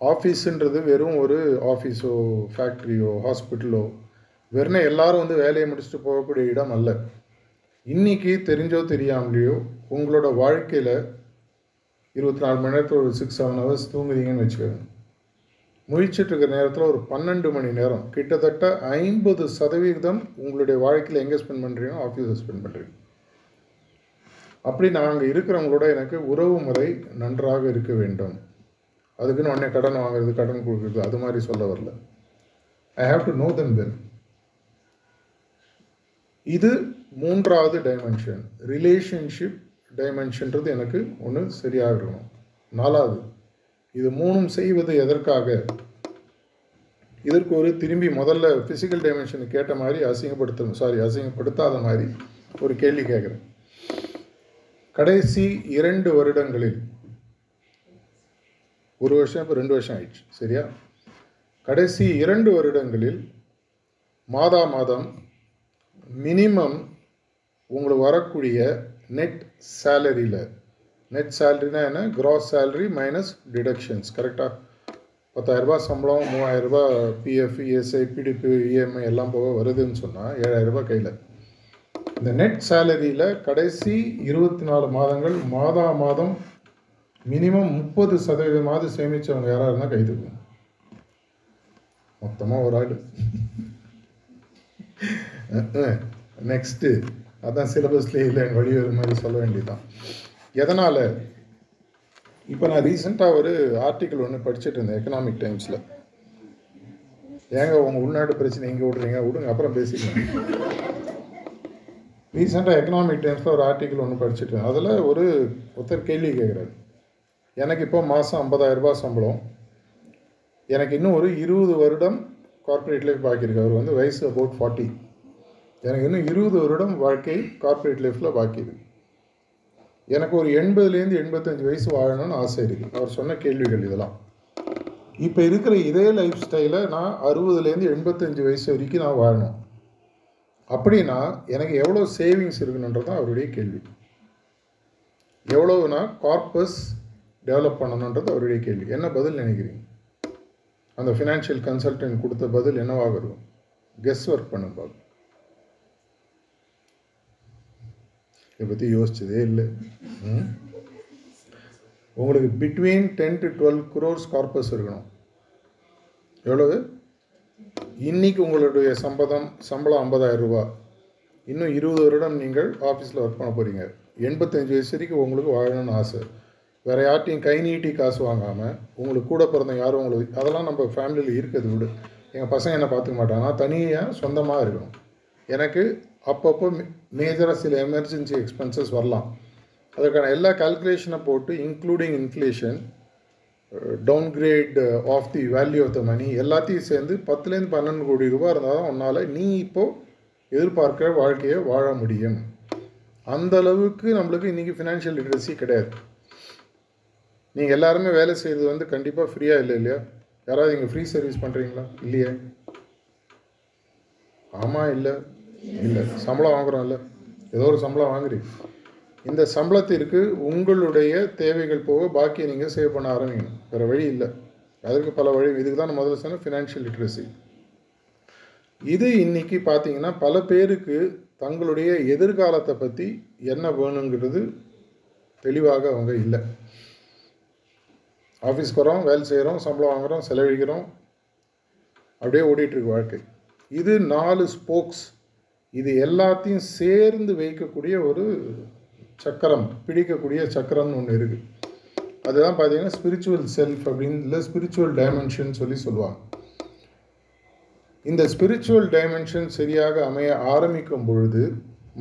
ஆஃபீஸுன்றது வெறும் ஒரு ஆஃபீஸோ ஃபேக்ட்ரியோ ஹாஸ்பிட்டலோ வெறும் எல்லாரும் வந்து வேலையை முடிச்சுட்டு போகக்கூடிய இடம் அல்ல. இன்றைக்கி தெரிஞ்சோ தெரியாமலையோ உங்களோட வாழ்க்கையில் இருபத்தி நாலு மணி நேரத்தில் ஒரு சிக்ஸ் செவன் ஹவர்ஸ் தூங்குறீங்கன்னு வச்சுக்கோங்க. முழிச்சிட்டு இருக்கிற நேரத்தில் ஒரு பன்னெண்டு மணி நேரம் கிட்டத்தட்ட ஐம்பது சதவீதம் உங்களுடைய வாழ்க்கையில் எங்கே ஸ்பெண்ட் பண்ணுறீங்க ஆஃபீஸில் ஸ்பெண்ட் பண்ணுறீங்க அப்படி நாங்கள் இருக்கிறவங்களோட எனக்கு உறவு முறை நன்றாக இருக்க வேண்டும். அதுக்குன்னு உடனே கடன் வாங்குறது கடன் கொடுக்குறது அது மாதிரி சொல்ல வரல. I have to know them well இது மூன்றாவது டைமென்ஷன் ரிலேஷன்ஷிப் டைமென்ஷன்றது எனக்கு ஒன்று சரியாக இருக்கணும் நாலாவது இது மூணும் செய்வது எதற்காக? இதற்கு ஒரு திரும்பி முதல்ல ஃபிசிக்கல் டைமென்ஷனை கேட்ட மாதிரி அசிங்கப்படுத்தணும் சாரி அசிங்கப்படுத்தாத மாதிரி ஒரு கேள்வி கேட்குறேன். கடைசி இரண்டு வருடங்களில் ஒரு வருஷம் இப்போ ரெண்டு வருஷம் ஆயிடுச்சு சரியா? கடைசி இரண்டு வருடங்களில் மாதா மாதம் மினிமம் உங்களுக்கு வரக்கூடிய நெட் சேலரியில் நெட் சேலரினா என்ன? க்ராஸ் சேலரி மைனஸ் டிடக்ஷன்ஸ் கரெக்டாக பத்தாயிரரூபா சம்பளம் மூவாயிரரூபா பிஎஃப் இஎஸ்ஐ பிடிபி இஎம்ஐ எல்லாம் போக வருதுன்னு சொன்னால் ஏழாயிரரூபா கையில். இந்த நெட் சேலரியில் கடைசி இருபத்தி நாலு மாதங்கள் மாதா மாதம் மினிமம் முப்பது சதவீதமாவது சேமிச்சவங்க யாராக இருந்தால் கைதுக்கும் மொத்தமாக ஒரு ஆள். நெக்ஸ்ட்டு அதான் சிலபஸ்லேயே இல்லை வழி ஒரு மாதிரி சொல்ல வேண்டியதுதான். எதனால்? இப்போ நான் ரீசெண்டாக ஒரு ஆர்டிக்கிள் ஒன்று படிச்சுட்டு இருந்தேன் எக்கனாமிக் டைம்ஸில் ஏங்க உங்கள் உள்நாட்டு பிரச்சனை எங்கே விடுறீங்க? விடுங்க அப்புறம் பேசிக்கலாம். ரீசெண்டாக எக்கனாமிக் டைம்ஸில் ஒரு ஆர்டிக்கிள் ஒன்று படிச்சுட்டு இருந்தேன். அதில் ஒரு ஒருத்தர் கேள்வி கேட்குறாரு எனக்கு இப்போ மாதம் ஐம்பதாயிரம் ரூபாய் சம்பளம். எனக்கு இன்னும் ஒரு இருபது வருடம் கார்ப்பரேட் லைஃப் பாக்கியிருக்கு அவர் வந்து வயசு அபவுட் ஃபார்ட்டி எனக்கு இன்னும் இருபது வருடம் வாழ்க்கை கார்ப்பரேட் லைஃப்பில் பாக்கி இருக்கு. எனக்கு ஒரு எண்பதுலேருந்து எண்பத்தஞ்சு வயசு வாழணும்னு ஆசை இருக்குது அவர் சொன்ன கேள்விகள் இதெல்லாம். இப்போ இருக்கிற இதே லைஃப் ஸ்டைலை நான் அறுபதுலேருந்து எண்பத்தஞ்சு வயசு வரைக்கும் நான் வாழணும். அப்படின்னா எனக்கு எவ்வளோ சேவிங்ஸ் இருக்கணுன்றது தான் அவருடைய கேள்வி. எவ்வளோனா கார்பஸ் டெவலப் பண்ணணுன்றது அவருடைய கேள்வி. என்ன பதில் நினைக்கிறீங்க? அந்த ஃபினான்ஷியல் கன்சல்டன்ட் கொடுத்த பதில் என்னவாக இருக்கும்? கெஸ் ஒர்க் பண்ணும் பார்க்கும் இதை பற்றி யோசிச்சதே இல்லை. உங்களுக்கு between ten to twelve crores corpus இருக்கணும். எவ்வளவு? இன்னைக்கு உங்களுடைய சம்பதம் சம்பளம் ஐம்பதாயிரம் ரூபா. இன்னும் இருபது வருடம் நீங்கள் ஆஃபீஸில் ஒர்க் பண்ண போகிறீங்க எண்பத்தஞ்சு வயசு வரைக்கும் உங்களுக்கு வாழணும்னு ஆசை. வேறு யார்ட்டையும் கை நீட்டி காசு வாங்காமல் உங்களுக்கு கூட பிறந்த யாரும் உங்களுக்கு அதெல்லாம் நம்ம ஃபேமிலியில் இருக்கிறது விடு. எங்கள் பசங்க என்னை பார்த்துக்க மாட்டாங்கன்னா தனியாக சொந்தமாக இருக்கணும். எனக்கு அப்பப்போ மேஜராக சில எமர்ஜென்சி எக்ஸ்பென்சஸ் வரலாம். அதற்கான எல்லா கால்குலேஷனை போட்டு including inflation downgrade of the value of the money எல்லாத்தையும் சேர்ந்து பத்துலேருந்து பன்னெண்டு கோடி ரூபாய் இருந்தால் தான் உன்னால் நீ இப்போது எதிர்பார்க்குற வாழ்க்கையை வாழ முடியும். அந்த அளவுக்கு நம்மளுக்கு இன்றைக்கி ஃபினான்ஷியல் லிட்ரஸி கிடையாது. நீங்கள் எல்லாருமே வேலை செய்கிறது வந்து கண்டிப்பாக ஃப்ரீயாக இல்லை இல்லையா? யாராவது இங்கே ஃப்ரீ சர்வீஸ் பண்ணுறீங்களா இல்லையே. ஆமாம் இல்லை. இல்லை சம்பளம் வாங்குறோம் இல்லை ஏதோ ஒரு சம்பளம் வாங்குறீங்க இந்த சம்பளத்திற்கு உங்களுடைய தேவைகள் போக பாக்கியை நீங்கள் சேவ் பண்ண ஆரம்பிக்கணும். வேறு வழி இல்லை. அதற்கு பல வழி இதுக்கு தான் நான் முதல்ல சொன்ன ஃபினான்ஷியல் லிட்ரஸி இது இன்னைக்கு பார்த்தீங்கன்னா பல பேருக்கு தங்களுடைய எதிர்காலத்தை பற்றி என்ன வேணுங்கிறது தெளிவாக அவங்க இல்லை. ஆஃபீஸ்க்கு வரோம் வேலை செய்கிறோம் சம்பளம் வாங்குகிறோம் செலவழிக்கிறோம். அப்படியே ஓடிட்டுருக்கு வாழ்க்கை. இது நாலு ஸ்போக்ஸ் இது எல்லாத்தையும் சேர்ந்து வைக்கக்கூடிய ஒரு சக்கரம் பிடிக்கக்கூடிய சக்கரம்னு ஒன்று இருக்குது அதுதான் பார்த்தீங்கன்னா ஸ்பிரிச்சுவல் செல்ஃப் அப்படின்னு இல்லை ஸ்பிரிச்சுவல் டைமென்ஷன் சொல்லி சொல்லுவாங்க. இந்த ஸ்பிரிச்சுவல் டைமென்ஷன் சரியாக அமைய ஆரம்பிக்கும் பொழுது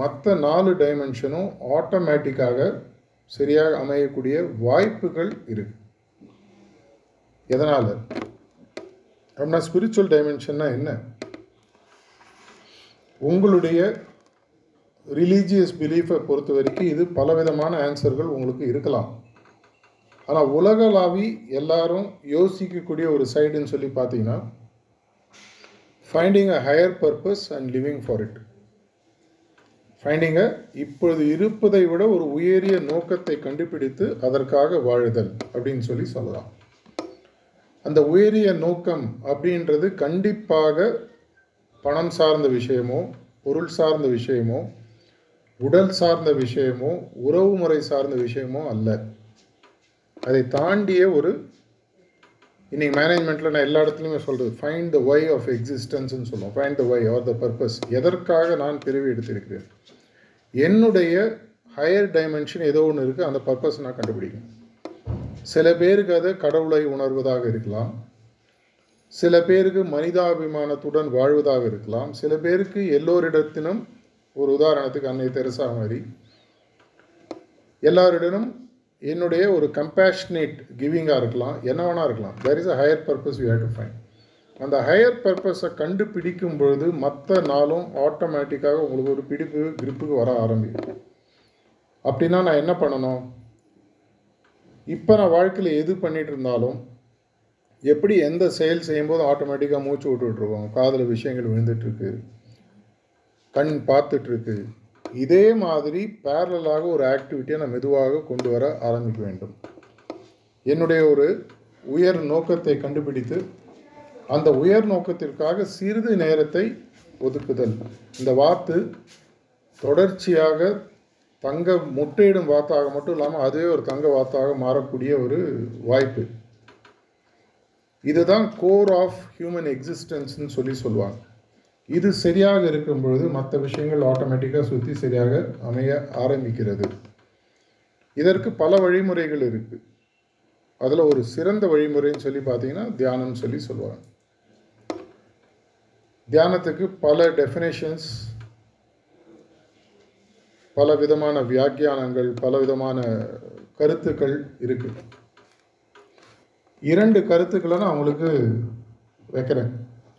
மற்ற நாலு டைமென்ஷனும் ஆட்டோமேட்டிக்காக சரியாக அமையக்கூடிய வாய்ப்புகள் இருக்கு. எதனால்? அப்படின்னா ஸ்பிரிச்சுவல் டைமென்ஷன்னா என்ன? உங்களுடைய ரிலீஜியஸ் பிலீஃபை பொறுத்த வரைக்கும் இது பலவிதமான ஆன்சர்கள் உங்களுக்கு இருக்கலாம். ஆனால் உலகளாவி எல்லாரும் யோசிக்கக்கூடிய ஒரு சைடுன்னு சொல்லி பார்த்தீங்கன்னா finding a higher purpose and living for it finding a இப்பொழுது இருப்பதை விட ஒரு உயரிய நோக்கத்தை கண்டுபிடித்து அதற்காக வாழுதல் அப்படின்னு சொல்லி சொல்லலாம். அந்த உயரிய நோக்கம் அப்படின்றது கண்டிப்பாக பணம் சார்ந்த விஷயமோ பொருள் சார்ந்த விஷயமோ உடல் சார்ந்த விஷயமோ உறவு முறை சார்ந்த விஷயமோ அல்ல. அதை தாண்டிய ஒரு இன்னைக்கு மேனேஜ்மெண்ட்டில் நான் எல்லா இடத்துலையுமே சொல்கிறது ஃபைண்ட் த ஒய் ஆஃப் எக்ஸிஸ்டன்ஸ்னு சொல்லுவோம். Find the why or the purpose எதற்காக நான் பிரிவு எடுத்திருக்கிறேன்? என்னுடைய ஹையர் டைமென்ஷன் ஏதோ ஒன்று இருக்குது அந்த பர்பஸ் நான் கண்டுபிடிக்கணும். சில பேருக்கு அது கடவுளை உணர்வதாக இருக்கலாம். சில பேருக்கு மனிதாபிமானத்துடன் வாழ்வதாக இருக்கலாம். சில பேருக்கு எல்லோரிடத்திலும் ஒரு உதாரணத்துக்கு அன்னை தெரசா மாதிரி. எல்லாரிடமும் என்னுடைய ஒரு கம்பேஷனேட் கிவிங்காக இருக்கலாம். என்ன வேணா இருக்கலாம். There is a higher purpose you have to find அந்த ஹையர் பர்பஸை கண்டுபிடிக்கும் பொழுது மற்ற நாளும் ஆட்டோமேட்டிக்காக உங்களுக்கு ஒரு பிடிப்பு கிரிப்புக்கு வர ஆரம்பிக்கும். அப்படின்னா நான் என்ன பண்ணணும்? இப்போ நான் வாழ்க்கையில் எது பண்ணிகிட்டு இருந்தாலும் எப்படி எந்த செயல் செய்யும்போது ஆட்டோமேட்டிக்காக மூச்சு விட்டுட்ருக்கோம் காதில் விஷயங்கள் விழுந்துட்டுருக்கு. கண் பார்த்துட்ருக்கு இதே மாதிரி பேரலாக ஒரு ஆக்டிவிட்டியை நான் மெதுவாக கொண்டு வர ஆரம்பிக்க வேண்டும். என்னுடைய ஒரு உயர் நோக்கத்தை கண்டுபிடித்து அந்த உயர் நோக்கத்திற்காக சிறிது நேரத்தை ஒதுக்குதல். இந்த வாத்து தொடர்ச்சியாக தங்க முட்டையிடும் வாத்தாக மட்டும் இல்லாமல் அதே ஒரு தங்க வாத்தாக மாறக்கூடிய ஒரு வாய்ப்பு. இதுதான் கோர் ஆஃப் ஹியூமன் எக்ஸிஸ்டன்ஸ்னு சொல்லி சொல்லுவாங்க. இது சரியாக இருக்கும் பொழுது மற்ற விஷயங்கள் ஆட்டோமேட்டிக்காக சுற்றி சரியாக அமைய ஆரம்பிக்கிறது. இதற்கு பல வழிமுறைகள் இருக்குது அதில் ஒரு சிறந்த வழிமுறைன்னு சொல்லி பார்த்தீங்கன்னா தியானம் சொல்லி சொல்லுவாங்க. தியானத்துக்கு பல டெஃபினேஷன்ஸ் பல விதமான வியாக்கியானங்கள் பல விதமான கருத்துக்கள் இருக்குது இரண்டு கருத்துக்களை நான் உங்களுக்கு வைக்கிறேன்.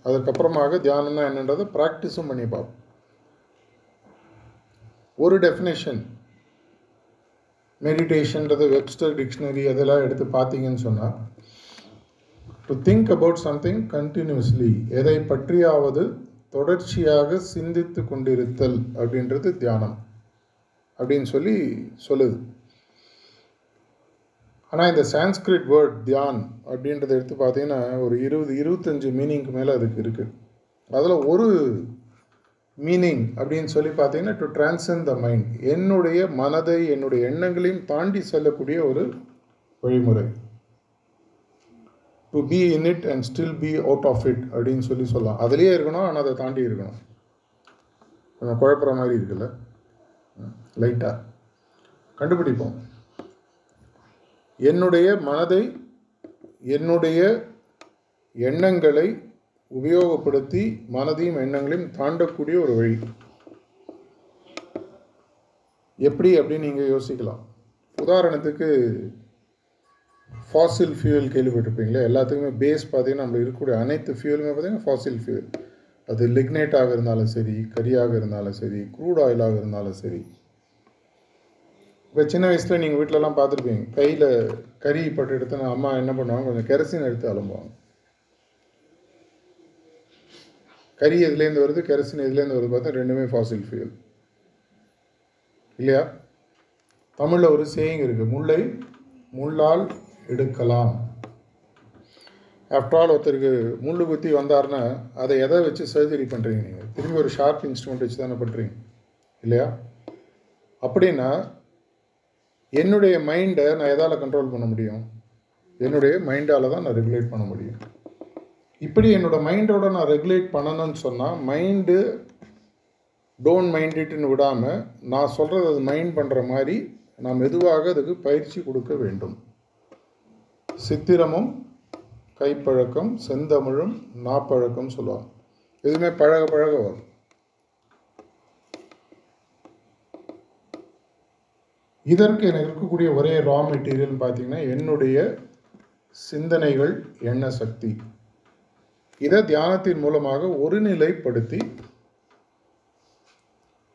அதுக்கப்புறமாக தியானம்னா என்னன்றதை ப்ராக்டிஸும் பண்ணி பார்ப்போம். ஒரு டெஃபினேஷன் மெடிடேஷன்றது வெப்ஸ்டர் டிக்ஷனரி அதெல்லாம் எடுத்து பார்த்தீங்கன்னு சொன்னால் to think about something continuously எதை பற்றியாவது தொடர்ச்சியாக சிந்தித்து கொண்டிருத்தல் அப்படின்றது தியானம் அப்படின்னு சொல்லி சொல்லுது. ஆனால் இந்த சான்ஸ்கிரிட் வேர்ட் தியான் அப்படின்றத எடுத்து பார்த்தீங்கன்னா ஒரு இருபது இருபத்தஞ்சு மீனிங்க்கு மேலே அதுக்கு இருக்குது அதில் ஒரு மீனிங் அப்படின்னு சொல்லி பார்த்தீங்கன்னா டு டிரான்சன் த மைண்ட் என்னுடைய மனதை என்னுடைய எண்ணங்களையும் தாண்டி செல்லக்கூடிய ஒரு வழிமுறை. To be in it and still be out of it அப்படின்னு சொல்லி சொல்லலாம். அதுலேயே இருக்கணும் ஆனால் அதை தாண்டி இருக்கணும். கொஞ்சம் குழப்புற மாதிரி இருக்குல்ல? லைட்டாக கண்டுபிடிப்போம். என்னுடைய மனதை என்னுடைய எண்ணங்களை உபயோகப்படுத்தி மனதையும் எண்ணங்களையும் தாண்டக்கூடிய ஒரு வழி. எப்படி அப்படின்னு நீங்கள் யோசிக்கலாம். உதாரணத்துக்கு ஃபாசில் ஃபியூல் கேள்விப்பட்டிருப்பீங்களே எல்லாத்துக்குமே பேஸ் பார்த்தீங்கன்னா நம்ம இருக்கக்கூடிய அனைத்து ஃபியூலுமே பார்த்தீங்கன்னா ஃபாசில் ஃபியூல் அது லிக்னேட்டாக இருந்தாலும் சரி கரியாக இருந்தாலும் சரி க்ரூட் ஆயிலாக இருந்தாலும் சரி. இப்போ சின்ன வயசில் நீங்கள் வீட்டிலலாம் பார்த்துருப்பீங்க. கையில் கறி பட்டு எடுத்து அம்மா என்ன பண்ணுவாங்க? கொஞ்சம் கெரசின் எடுத்து அலம்புவாங்க. கறி எதுலேருந்து வருது? கெரசின் எதுலேருந்து வருது பார்த்தா ரெண்டுமே ஃபாசில் ஃபியூல் இல்லையா? தமிழில் ஒரு சேயிங் இருக்குது முல்லை முள்ளால் எடுக்கலாம். ஆஃப்டர் ஆல் ஒருத்தருக்கு முள் குத்தி வந்தார்னா அதை எதை வச்சு சர்ஜரி பண்ணுறீங்க நீங்கள் திரும்பி ஒரு ஷார்ப் இன்ஸ்ட்ருமெண்ட் வச்சு தானே பண்ணுறீங்க இல்லையா? அப்படின்னா என்னுடைய மைண்டை நான் எதால் கண்ட்ரோல் பண்ண முடியும்? என்னுடைய மைண்டால் தான் நான் ரெகுலேட் பண்ண முடியும். இப்படி என்னோட மைண்டோட நான் ரெகுலேட் பண்ணணும்னு சொன்னால் மைண்டு டோன்ட் மைண்ட் இட்னு விடாமல் நான் சொல்கிறது அது மைண்ட் பண்ணுற மாதிரி நான் மெதுவாக அதுக்கு பயிற்சி கொடுக்க வேண்டும். சித்திரமும் கைப்பழக்கம் செந்தமிழும் நாப்பழக்கம் சொல்லுவாங்க. எதுவுமே பழக பழக வரும். இதற்கு எனக்கு இருக்கக்கூடிய ஒரே ரா மெட்டீரியல்னு பார்த்தீங்கன்னா என்னுடைய சிந்தனைகள் எண்ண சக்தி. இதை தியானத்தின் மூலமாக ஒருநிலைப்படுத்தி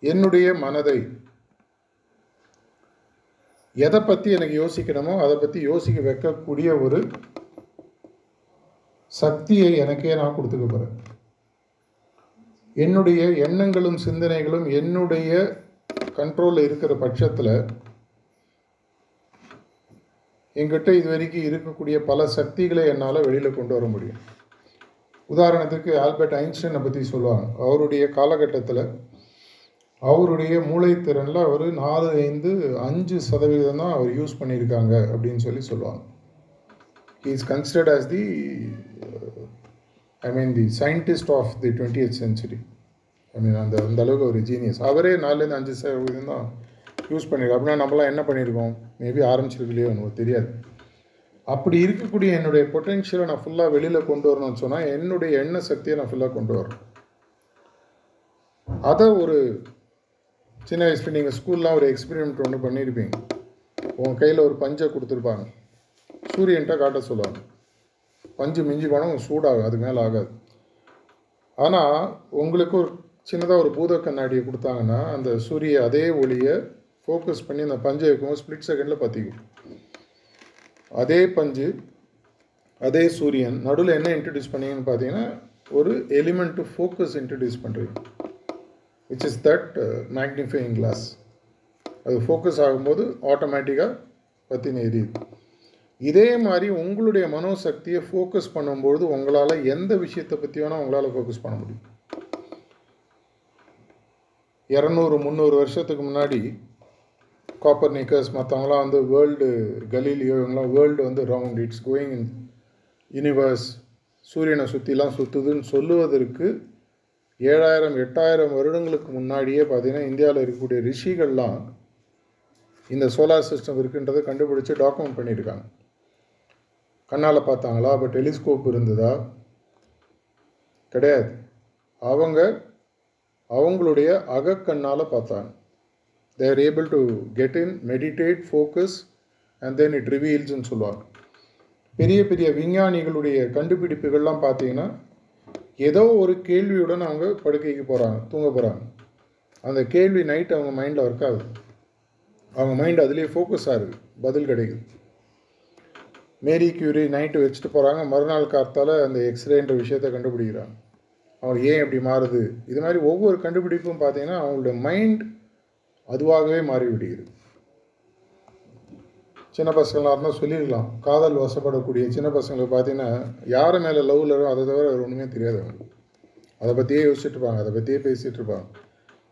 என்னுடைய மனதை எதை பற்றி எனக்கு யோசிக்கணுமோ அதை பற்றி யோசிக்க வைக்கக்கூடிய ஒரு சக்தியை எனக்கே நான் கொடுத்துக்க போகிறேன் என்னுடைய எண்ணங்களும் சிந்தனைகளும் என்னுடைய கண்ட்ரோலில் இருக்கிற பட்சத்தில் எங்கிட்ட இது வரைக்கும் இருக்கக்கூடிய பல சக்திகளை என்னால் வெளியில் கொண்டு வர முடியும். உதாரணத்துக்கு ஆல்பர்ட் ஐன்ஸ்டைனை பற்றி சொல்லுவாங்க. அவருடைய காலகட்டத்தில் அவருடைய மூளைத்திறனில் அவர் நாலு ஐந்து அஞ்சு சதவீதம் தான் அவர் யூஸ் பண்ணியிருக்காங்க அப்படின்னு சொல்லி சொல்லுவாங்க. He is considered as the I mean the scientist of the twenty eighth century I mean அந்த அந்த அளவுக்கு ஒரு ஜீனியஸ் அவரே நாலுலேருந்து அஞ்சு சதவீதம் தான் யூஸ் பண்ணியிருக்கோம் அப்படின்னா நம்மளாம் என்ன பண்ணியிருக்கோம் மேபி ஆரம்பிச்சிருக்கலையோ எனக்கு தெரியாது. அப்படி இருக்கக்கூடிய என்னுடைய பொட்டென்ஷியலை நான் ஃபுல்லாக வெளியில் கொண்டு வரணும்னு சொன்னால் என்னுடைய எண்ண சக்தியை நான் ஃபுல்லாக கொண்டு வரணும். அதை ஒரு சின்ன வயசுல நீங்கள் ஸ்கூல்லாம் ஒரு எக்ஸ்பெரிமெண்ட் ஒன்று பண்ணியிருப்பீங்க உங்கள் கையில் ஒரு பஞ்சை கொடுத்துருப்பாங்க. சூரியன்ட்ட காட்ட சொல்லுவாங்க. பஞ்சு மிஞ்சி போனால் சூடாகும் அது மேலே ஆகாது. ஆனால் உங்களுக்கு ஒரு சின்னதாக ஒரு பூத கண்ணாடியை கொடுத்தாங்கன்னா அந்த சூரிய அதே ஒளியை ஃபோக்கஸ் பண்ணி அந்த பஞ்சை வைக்கும் ஸ்ப்ளிட் செகண்டில் பற்றிக்கும் அதே பஞ்சு அதே சூரியன் நடுவில் என்ன இன்ட்ரடியூஸ் பண்ணீங்கன்னு பார்த்தீங்கன்னா ஒரு எலிமெண்ட் டு ஃபோக்கஸ் இன்ட்ரடியூஸ் பண்ணுறீங்க which is that magnifying glass அது ஃபோக்கஸ் ஆகும்போது ஆட்டோமேட்டிக்காக பற்றின எரியுது இதே. மாதிரி உங்களுடைய மனோசக்தியை ஃபோக்கஸ் பண்ணும்பொழுது உங்களால் எந்த விஷயத்தை பற்றி வேணால் உங்களால் ஃபோக்கஸ் பண்ண முடியும். இரநூறு முந்நூறு வருஷத்துக்கு முன்னாடி காப்பர் நிக்கர்ஸ் மற்றவங்களாம் வந்து வேர்ல்டு கலீலியோ இவங்களாம் வேர்ல்டு வந்து round it's going in universe சூரியனை சுற்றிலாம் சுற்றுதுன்னு சொல்லுவதற்கு ஏழாயிரம் எட்டாயிரம் வருடங்களுக்கு முன்னாடியே பார்த்தீங்கன்னா இந்தியாவில் இருக்கக்கூடிய ரிஷிகள்லாம் இந்த சோலார் சிஸ்டம் இருக்குன்றதை கண்டுபிடிச்சி டாக்குமெண்ட் பண்ணியிருக்காங்க. கண்ணால் பார்த்தாங்களா? அப்போ டெலிஸ்கோப் இருந்ததா? கிடையாது. அவங்க அவங்களுடைய அகக்கண்ணால் பார்த்தாங்க. They're able to get in meditate focus and then it ரிவீல்ஸ்ன்னு சொல்லுவாங்க. பெரிய பெரிய விஞ்ஞானிகளுடைய கண்டுபிடிப்புகள்லாம் பார்த்தீங்கன்னா ஏதோ ஒரு கேள்வியுடன் அவங்க படுக்கைக்கு போகிறாங்க தூங்க போகிறாங்க அந்த கேள்வி நைட் அவங்க மைண்டில் ஒர்க் ஆகுது. அவங்க மைண்ட் அதுலேயே ஃபோக்கஸ் ஆகுது பதில் கிடைக்குது. மேரி கியூரி நைட்டு வச்சுட்டு போகிறாங்க மறுநாள் காத்தால் அந்த எக்ஸ்ரேன்ற விஷயத்தை கண்டுபிடிக்கிறாங்க. அவங்க ஏன் இப்படி மாறுது? இது மாதிரி ஒவ்வொரு கண்டுபிடிப்பும் பார்த்தீங்கன்னா அவங்களோட மைண்ட் அதுவாகவே மாறிவிடுகிறது. சின்ன பசங்களாக இருந்தால் சொல்லியிருக்கலாம் காதல் வசப்படக்கூடிய சின்ன பசங்களுக்கு பார்த்தீங்கன்னா யார் மேலே லவ்வில் இருக்கோ அதை தவிர வேறு ஒன்றுமே தெரியாது அவங்களுக்கு. அதை பற்றியே யோசிச்சுட்டு இருப்பாங்க. அதை பற்றியே பேசிகிட்டு இருப்பாங்க.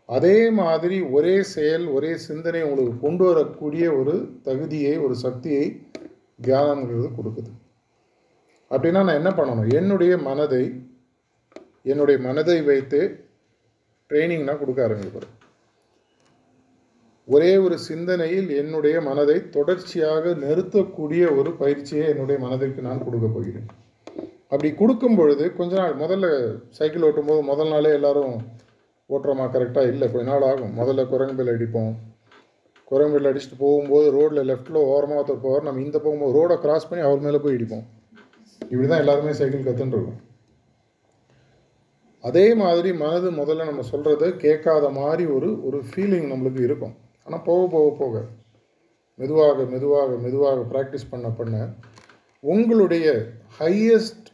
அதே மாதிரி ஒரே செயல் ஒரே சிந்தனை உங்களுக்கு கொண்டு வரக்கூடிய ஒரு தகுதியை ஒரு சக்தியை தியானங்கிறது கொடுக்குது. அப்படின்னா நான் என்ன பண்ணணும்? என்னுடைய மனதை என்னுடைய மனதை வைத்து ட்ரைனிங்னால் கொடுக்க ஆரம்பிக்கிறேன் ஒரே ஒரு சிந்தனையில் என்னுடைய மனதை தொடர்ச்சியாக நிறுத்தக்கூடிய ஒரு பயிற்சியை என்னுடைய மனதிற்கு நான் கொடுக்க போகிறேன். அப்படி கொடுக்கும் பொழுது கொஞ்ச நாள் முதல்ல சைக்கிள் ஓட்டும்போது முதல் நாளே எல்லாரும் ஓட்டுறோமா? கரெக்டாக இல்லை. கொஞ்ச நாள் ஆகும். முதல்ல குரங்குபில் அடிப்போம். குரங்குபில் அடிச்சுட்டு போகும்போது ரோட்டில் லெஃப்ட்டில் ஓரமாக ஒருத்தர் போவார். நம்ம இந்த போகும்போது ரோடை கிராஸ் பண்ணி அவர் மேலே போய் இடிப்போம். இப்படி தான் எல்லாருமே சைக்கிள் கற்றுன்ருக்கோம் அதே மாதிரி மனது முதல்ல நம்ம சொல்கிறத கேட்காத மாதிரி ஒரு ஒரு ஃபீலிங் நம்மளுக்கு இருக்கும். ஆனால் போக போக போக மெதுவாக மெதுவாக மெதுவாக ப்ராக்டிஸ் பண்ண பண்ண உங்களுடைய ஹையஸ்ட்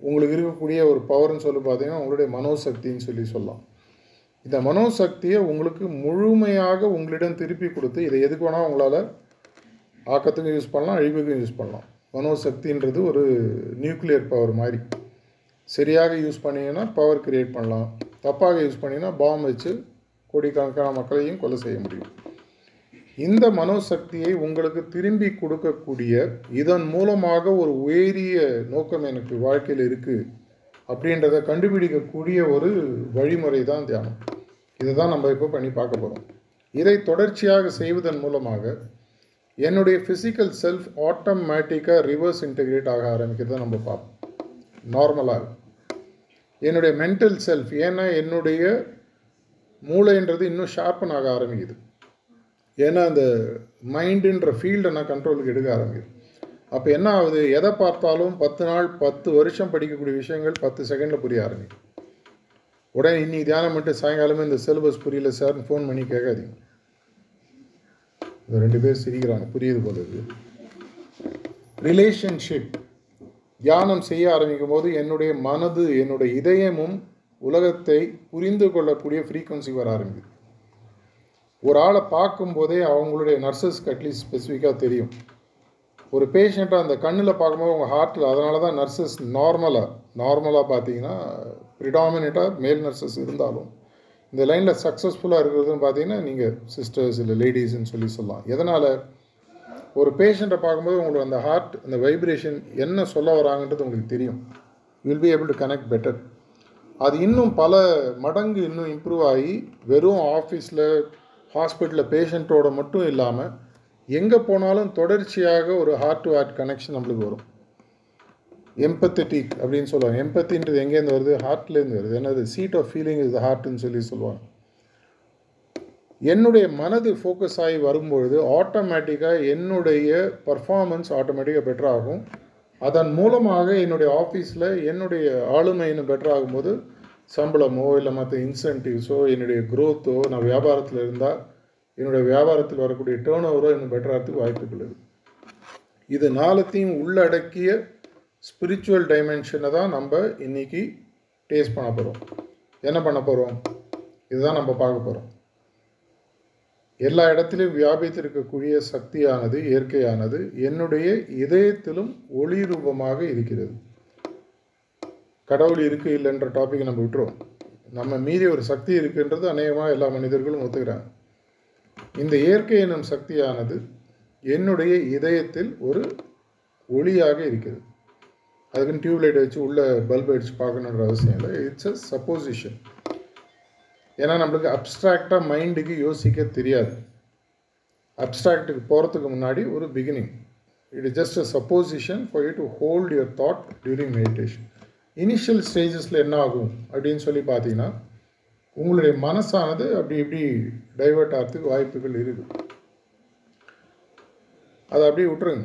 உங்களுக்கு இருக்கக்கூடிய ஒரு பவர்னு சொல்லி பார்த்தீங்கன்னா உங்களுடைய மனோசக்தின்னு சொல்லி சொல்லலாம். இந்த மனோசக்தியை உங்களுக்கு முழுமையாக உங்களிடம் திருப்பி கொடுத்து இதை எதுக்கு வேணால் உங்களால் ஆக்கத்துக்கும் யூஸ் பண்ணலாம் அழிவுக்கும் யூஸ் பண்ணலாம். மனோசக்தின்றது ஒரு நியூக்ளியர் பவர் மாதிரி. சரியாக யூஸ் பண்ணிங்கன்னா பவர் கிரியேட் பண்ணலாம். தப்பாக யூஸ் பண்ணிங்கன்னா பாம் வச்சு கோடிக்கணக்கான மக்களையும் கொலை செய்ய முடியும். இந்த மனோசக்தியை உங்களுக்கு திரும்பி கொடுக்கக்கூடிய இதன் மூலமாக ஒரு உயரிய நோக்கம் எனக்கு வாழ்க்கையில் இருக்குது அப்படின்றத கண்டுபிடிக்கக்கூடிய ஒரு வழிமுறை தான் தியானம். இதை தான் நம்ம இப்போ பண்ணி பார்க்க போகிறோம் இதை தொடர்ச்சியாக செய்வதன் மூலமாக என்னுடைய ஃபிசிக்கல் செல்ஃப் ஆட்டோமேட்டிக்காக ரிவர்ஸ் இன்டிகிரேட் ஆக ஆரம்பிக்கிறத நம்ம பார்ப்போம். நார்மலாக என்னுடைய மென்டல் செல்ஃப் ஏன்னா என்னுடைய மூளைன்றது இன்னும் ஷார்ப்பன் ஆக ஆரம்பிக்குது. ஏன்னா அந்த மைண்டுன்ற ஃபீல்டை நான் கண்ட்ரோலுக்கு எடுக்க ஆரம்பிக்குது. அப்போ என்ன ஆகுது? எதை பார்த்தாலும் பத்து நாள் பத்து வருஷம் படிக்கக்கூடிய விஷயங்கள் பத்து செகண்டில் புரிய ஆரம்பிக்கும் உடனே இன்னைக்கு தியானம் பண்ணிட்டு சாயங்காலமே இந்த சிலபஸ் புரியல சார்னு ஃபோன் பண்ணி கேட்காதீங்க. ரெண்டு பேர் சிரிக்கிறாங்க. புரியுது போல இது ரிலேஷன்ஷிப் தியானம் செய்ய ஆரம்பிக்கும் போது என்னுடைய மனது என்னுடைய இதயமும் உலகத்தை புரிந்து கொள்ளக்கூடிய ஃப்ரீக்குவன்சி வர ஆரம்பிது ஒரு ஆளை பார்க்கும்போதே அவங்களுடைய நர்சஸ்க்கு அட்லீஸ்ட் ஸ்பெசிஃபிக்காக தெரியும். ஒரு பேஷண்ட்டாக அந்த கண்ணில் பார்க்கும்போது அவங்க ஹார்ட்டில் அதனால தான் நர்சஸ் நார்மலாக நார்மலாக பார்த்தீங்கன்னா ப்ரிடாமினேட்டாக மேல் நர்சஸ் இருந்தாலும் இந்த லைனில் சக்ஸஸ்ஃபுல்லாக இருக்கிறதுன்னு பார்த்தீங்கன்னா நீங்கள் சிஸ்டர்ஸ் இல்லை லேடிஸ்ன்னு சொல்லி சொல்லலாம். எதனால்? ஒரு பேஷண்ட்டை பார்க்கும்போது உங்களுக்கு அந்த ஹார்ட் அந்த வைப்ரேஷன் என்ன சொல்ல வராங்கன்றது உங்களுக்கு தெரியும். Will be able to connect better அது இன்னும் பல மடங்கு இன்னும் இம்ப்ரூவ் ஆகி வெறும் ஆஃபீஸில் ஹாஸ்பிட்டலில் பேஷண்ட்டோட மட்டும் இல்லாமல் எங்கே போனாலும் தொடர்ச்சியாக ஒரு ஹார்ட் டு ஹார்ட் கனெக்ஷன் நம்மளுக்கு வரும். எம்பத்தட்டிக் அப்படின்னு சொல்லுவாங்க. எம்பத்தின்றது எங்கேருந்து வருது? ஹார்ட்லேருந்து வருது. என்னது? சீட் ஆஃப் ஃபீலிங் இது ஹார்ட்னு சொல்லி சொல்லுவாங்க. என்னுடைய மனது ஃபோக்கஸ் ஆகி வரும்பொழுது ஆட்டோமேட்டிக்காக என்னுடைய பர்ஃபார்மன்ஸ் ஆட்டோமேட்டிக்காக பெட்டர் ஆகும். அதன் மூலமாக என்னுடைய ஆஃபீஸில் என்னுடைய ஆளுமை இன்னும் பெட்டர் ஆகும்போது சம்பளமோ இல்லை மற்ற இன்சென்டிவ்ஸோ என்னுடைய க்ரோத்தோ நான் வியாபாரத்தில் இருந்தால் என்னுடைய வியாபாரத்தில் வரக்கூடிய டேர்ன் ஓவரோ இன்னும் பெட்டராகிறதுக்கு வாய்ப்புகள் இருக்குது. இது நாளத்தையும் உள்ளடக்கிய ஸ்பிரிச்சுவல் டைமென்ஷனை தான் நம்ம இன்றைக்கி டேஸ்ட் பண்ண போகிறோம் என்ன பண்ண போகிறோம் இதுதான் நம்ம பார்க்க போகிறோம் எல்லா இடத்திலும் வியாபித்திருக்கக்கூடிய சக்தியானது இயற்கையானது என்னுடைய இதயத்திலும் ஒளி ரூபமாக இருக்கிறது. கடவுள் இருக்குது இல்லைன்ற டாப்பிக்கை நம்ம விட்டுருவோம். நம்ம மீறி ஒரு சக்தி இருக்குன்றது அநேகமாக எல்லா மனிதர்களும் ஒத்துக்கிறாங்க. இந்த இயற்கை எனும் சக்தியானது என்னுடைய இதயத்தில் ஒரு ஒளியாக இருக்குது அதுக்குன்னு டியூப்லைட் வச்சு உள்ள பல்ப் அடிச்சு பார்க்கணுன்ற அவசியம் இல்லை. இட்ஸ் அ சப்போசிஷன் ஏன்னா நம்மளுக்கு அப்ட்ராக்டாக மைண்டுக்கு யோசிக்க தெரியாது. அப்ட்ராக்டுக்கு போகிறதுக்கு முன்னாடி ஒரு beginning it is just a supposition for you to hold your thought during meditation initial ஸ்டேஜஸில் என்ன ஆகும் அப்படின்னு சொல்லி பார்த்தீங்கன்னா உங்களுடைய மனசானது அப்படி இப்படி டைவெர்ட் ஆகிறதுக்கு வாய்ப்புகள் இருக்குது. அதை அப்படியே விட்டுருங்க.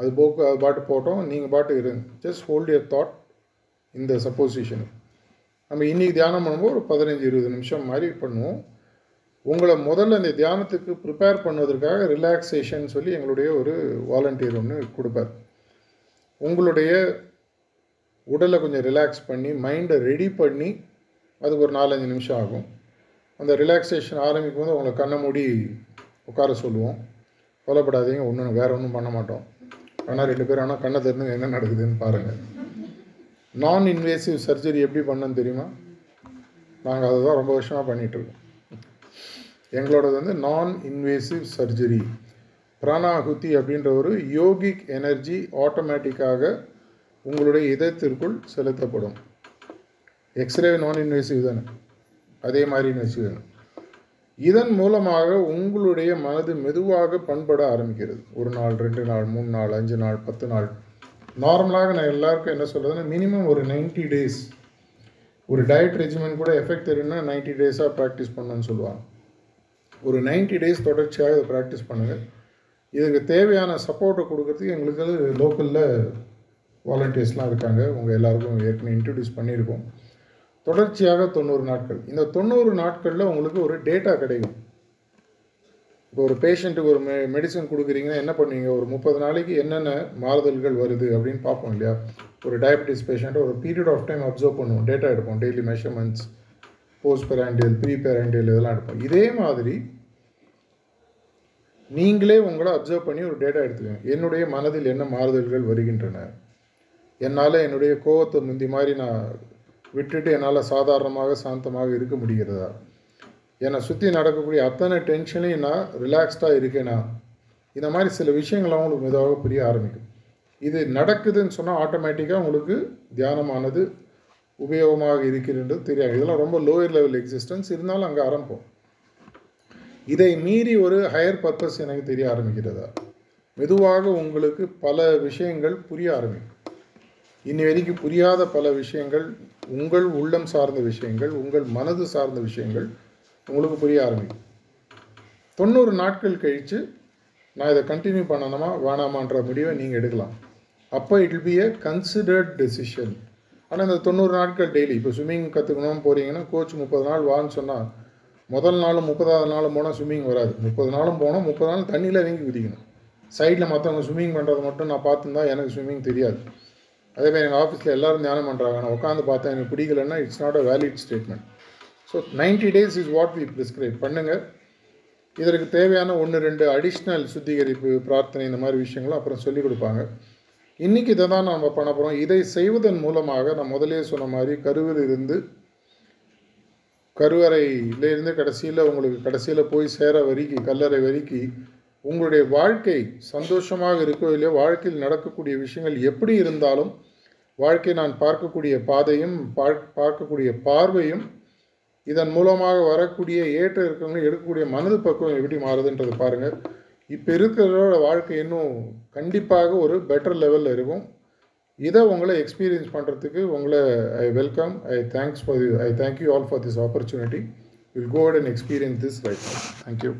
அது போக்கு அது பாட்டு போட்டோம் நீங்கள் பாட்டு இருங்க. ஜஸ்ட் ஹோல்ட் யர் தாட் இந்த சப்போசிஷன் நம்ம இன்றைக்கி தியானம் பண்ணும்போது ஒரு பதினஞ்சு இருபது நிமிஷம் மாதிரி பண்ணுவோம். உங்களை முதல்ல இந்த தியானத்துக்கு ப்ரிப்பேர் பண்ணுவதற்காக ரிலாக்ஸேஷன் சொல்லி எங்களுடைய ஒரு வாலண்டியர் ஒன்று கொடுப்பார். உங்களுடைய உடலை கொஞ்சம் ரிலாக்ஸ் பண்ணி மைண்டை ரெடி பண்ணி அதுக்கு ஒரு நாலஞ்சு நிமிஷம் ஆகும். அந்த ரிலாக்ஸேஷன் ஆரம்பிக்கும் போது உங்களை கண்ணை மூடி உட்கார சொல்லுவோம். கொல்லப்படாதீங்க ஒன்றும் வேறு ஒன்றும் பண்ண மாட்டோம். ஆனால் ரெண்டு பேரும் ஆனால் கண்ணை திறந்து என்ன நடக்குதுன்னு பாருங்கள் நான் இன்வேசிவ் சர்ஜரி எப்படி பண்ணன்னு தெரியுமா? நாங்கள் அதை தான் ரொம்ப வருஷமாக பண்ணிகிட்ருக்கோம் எங்களோடது வந்து நான் இன்வேசிவ் சர்ஜரி பிராணாகுத்தி அப்படின்ற ஒரு யோகிக் எனர்ஜி ஆட்டோமேட்டிக்காக உங்களுடைய இதயத்திற்குள் செலுத்தப்படும். எக்ஸ்ரே நான் இன்வெசிவ் தானே அதே மாதிரி வச்சுக்கோங்க இதன் மூலமாக உங்களுடைய மனது மெதுவாக பண்பட ஆரம்பிக்கிறது. ஒரு நாள் ரெண்டு நாள் மூணு நாள் அஞ்சு நாள் பத்து நாள். நார்மலாக நான் எல்லாருக்கும் என்ன சொல்கிறதுன்னா மினிமம் ஒரு நைன்ட்டி டேஸ் ஒரு டயட் ரெஜிமெண்ட் கூட எஃபெக்ட் தெரியும்னா நைன்ட்டி டேஸாக ப்ராக்டிஸ் பண்ணணும்னு சொல்லுவாங்க. ஒரு நைன்ட்டி டேஸ் தொடர்ச்சியாக இதை ப்ராக்டிஸ் பண்ணுங்கள் இதுக்கு தேவையான சப்போர்ட்டை கொடுக்கறதுக்கு எங்களுக்கு லோக்கலில் வாலண்டியர்ஸ்லாம் இருக்காங்க. உங்கள் எல்லாருக்கும் ஏற்கனவே இன்ட்ரடியூஸ் பண்ணியிருக்கோம். தொடர்ச்சியாக தொண்ணூறு நாட்கள். இந்த தொண்ணூறு நாட்களில் உங்களுக்கு ஒரு டேட்டா கிடைக்கும். இப்போ ஒரு பேஷண்ட்டுக்கு ஒரு மெ மெடிசன் கொடுக்குறீங்கன்னா என்ன பண்ணுவீங்க? ஒரு முப்பது நாளைக்கு என்னென்ன மாறுதல்கள் வருது அப்படின்னு பார்ப்போம் இல்லையா? ஒரு டயபெட்டிஸ் பேஷண்ட்டை ஒரு பீரியட் ஆஃப் டைம் அப்சர்வ் பண்ணுவோம். டேட்டா எடுப்போம். Daily measurements postprandial preprandial இதெல்லாம் எடுப்போம். இதே மாதிரி நீங்களே உங்களை அப்சர்வ் பண்ணி ஒரு டேட்டா எடுத்துக்கோங்க. என்னுடைய மனதில் என்ன மாறுதல்கள் வருகின்றன? என்னால் என்னுடைய கோவத்தை முந்தி மாதிரி நான் விட்டுட்டு என்னால் சாதாரணமாக சாந்தமாக இருக்க முடிகிறதா? என்னை சுற்றி நடக்கக்கூடிய அத்தனை டென்ஷனையும் நான் ரிலாக்ஸ்டாக இருக்கேனா? இந்த மாதிரி சில விஷயங்கள் அவங்களுக்கு மெதுவாக புரிய ஆரம்பிக்கும். இது நடக்குதுன்னு சொன்னால் ஆட்டோமேட்டிக்காக உங்களுக்கு தியானமானது உபயோகமாக இருக்கிறது தெரியாது. இதெல்லாம் ரொம்ப லோயர் லெவல் எக்ஸிஸ்டன்ஸ் இருந்தாலும் அங்கே ஆரம்பம். இதை மீறி ஒரு ஹையர் பர்பஸ் எனக்கு தெரிய ஆரம்பிக்கிறதா? மெதுவாக உங்களுக்கு பல விஷயங்கள் புரிய ஆரம்பிக்கும். இன்னி வரைக்கும் புரியாத பல விஷயங்கள் உங்கள் உள்ளம் சார்ந்த விஷயங்கள் உங்கள் மனது சார்ந்த விஷயங்கள் உங்களுக்கு புரிய ஆரம்பிக்கும். தொண்ணூறு நாட்கள் கழித்து நான் இதை கண்டினியூ பண்ணணுமா வேணாமான்ற முடிவை நீங்கள் எடுக்கலாம். அப்போ it will be a considered decision ஆனால் இந்த தொண்ணூறு நாட்கள் டெய்லி இப்போ ஸ்விம்மிங் கற்றுக்கணும்னு போகிறீங்கன்னா கோச் முப்பது நாள் வான்னு சொன்னால் முதல் நாளும் முப்பதாவது நாளும் போனால் ஸ்விம்மிங் வராது. முப்பது நாளும் போனால் முப்பது நாள் தண்ணியில் இறங்கி குதிக்கணும். சைடில் மற்றவங்க ஸ்விம்மிங் பண்ணுறது மட்டும் நான் பார்த்துருந்தா எனக்கு ஸ்விம்மிங் தெரியாது. அதே மாதிரி எங்கள் ஆஃபீஸில் எல்லோரும் தியானம் பண்ணுறாங்க நான் உட்காந்து பார்த்தேன் எனக்கு பிடிக்கலன்னா it's not a valid statement so ninety days is what we prescribe பண்ணுங்கள் இதற்கு தேவையான ஒன்று ரெண்டு அடிஷ்னல் சுத்திகரிப்பு பிரார்த்தனை இந்த மாதிரி விஷயங்களும் அப்புறம் சொல்லிக் கொடுப்பாங்க. இன்றைக்கி இதை தான் நம்ம பண்ண போகிறோம் இதை செய்வதன் மூலமாக நான் முதலே சொன்ன மாதிரி கருவில் இருந்து கருவறையிலேருந்து கடைசியில் உங்களுக்கு கடைசியில் போய் சேர வரிக்கு கல்லறை வரிக்கு உங்களுடைய வாழ்க்கை சந்தோஷமாக இருக்கோ இல்லையோ வாழ்க்கையில் நடக்கக்கூடிய விஷயங்கள் எப்படி இருந்தாலும் வாழ்க்கை நான் பார்க்கக்கூடிய பாதையும் பார்க்கக்கூடிய பார்வையும் இதன் மூலமாக வரக்கூடிய ஏற்ற இருக்கவங்க எடுக்கக்கூடிய மனது பக்குவம் எப்படி மாறுதுன்றது பாருங்கள் இப்போ இருக்கிறதோட வாழ்க்கை இன்னும் கண்டிப்பாக ஒரு பெட்டர் லெவலில் இருக்கும். இதை உங்களை எக்ஸ்பீரியன்ஸ் பண்ணுறதுக்கு உங்களை I welcome I thanks for I thank you all for this opportunity will go and experience this right thank you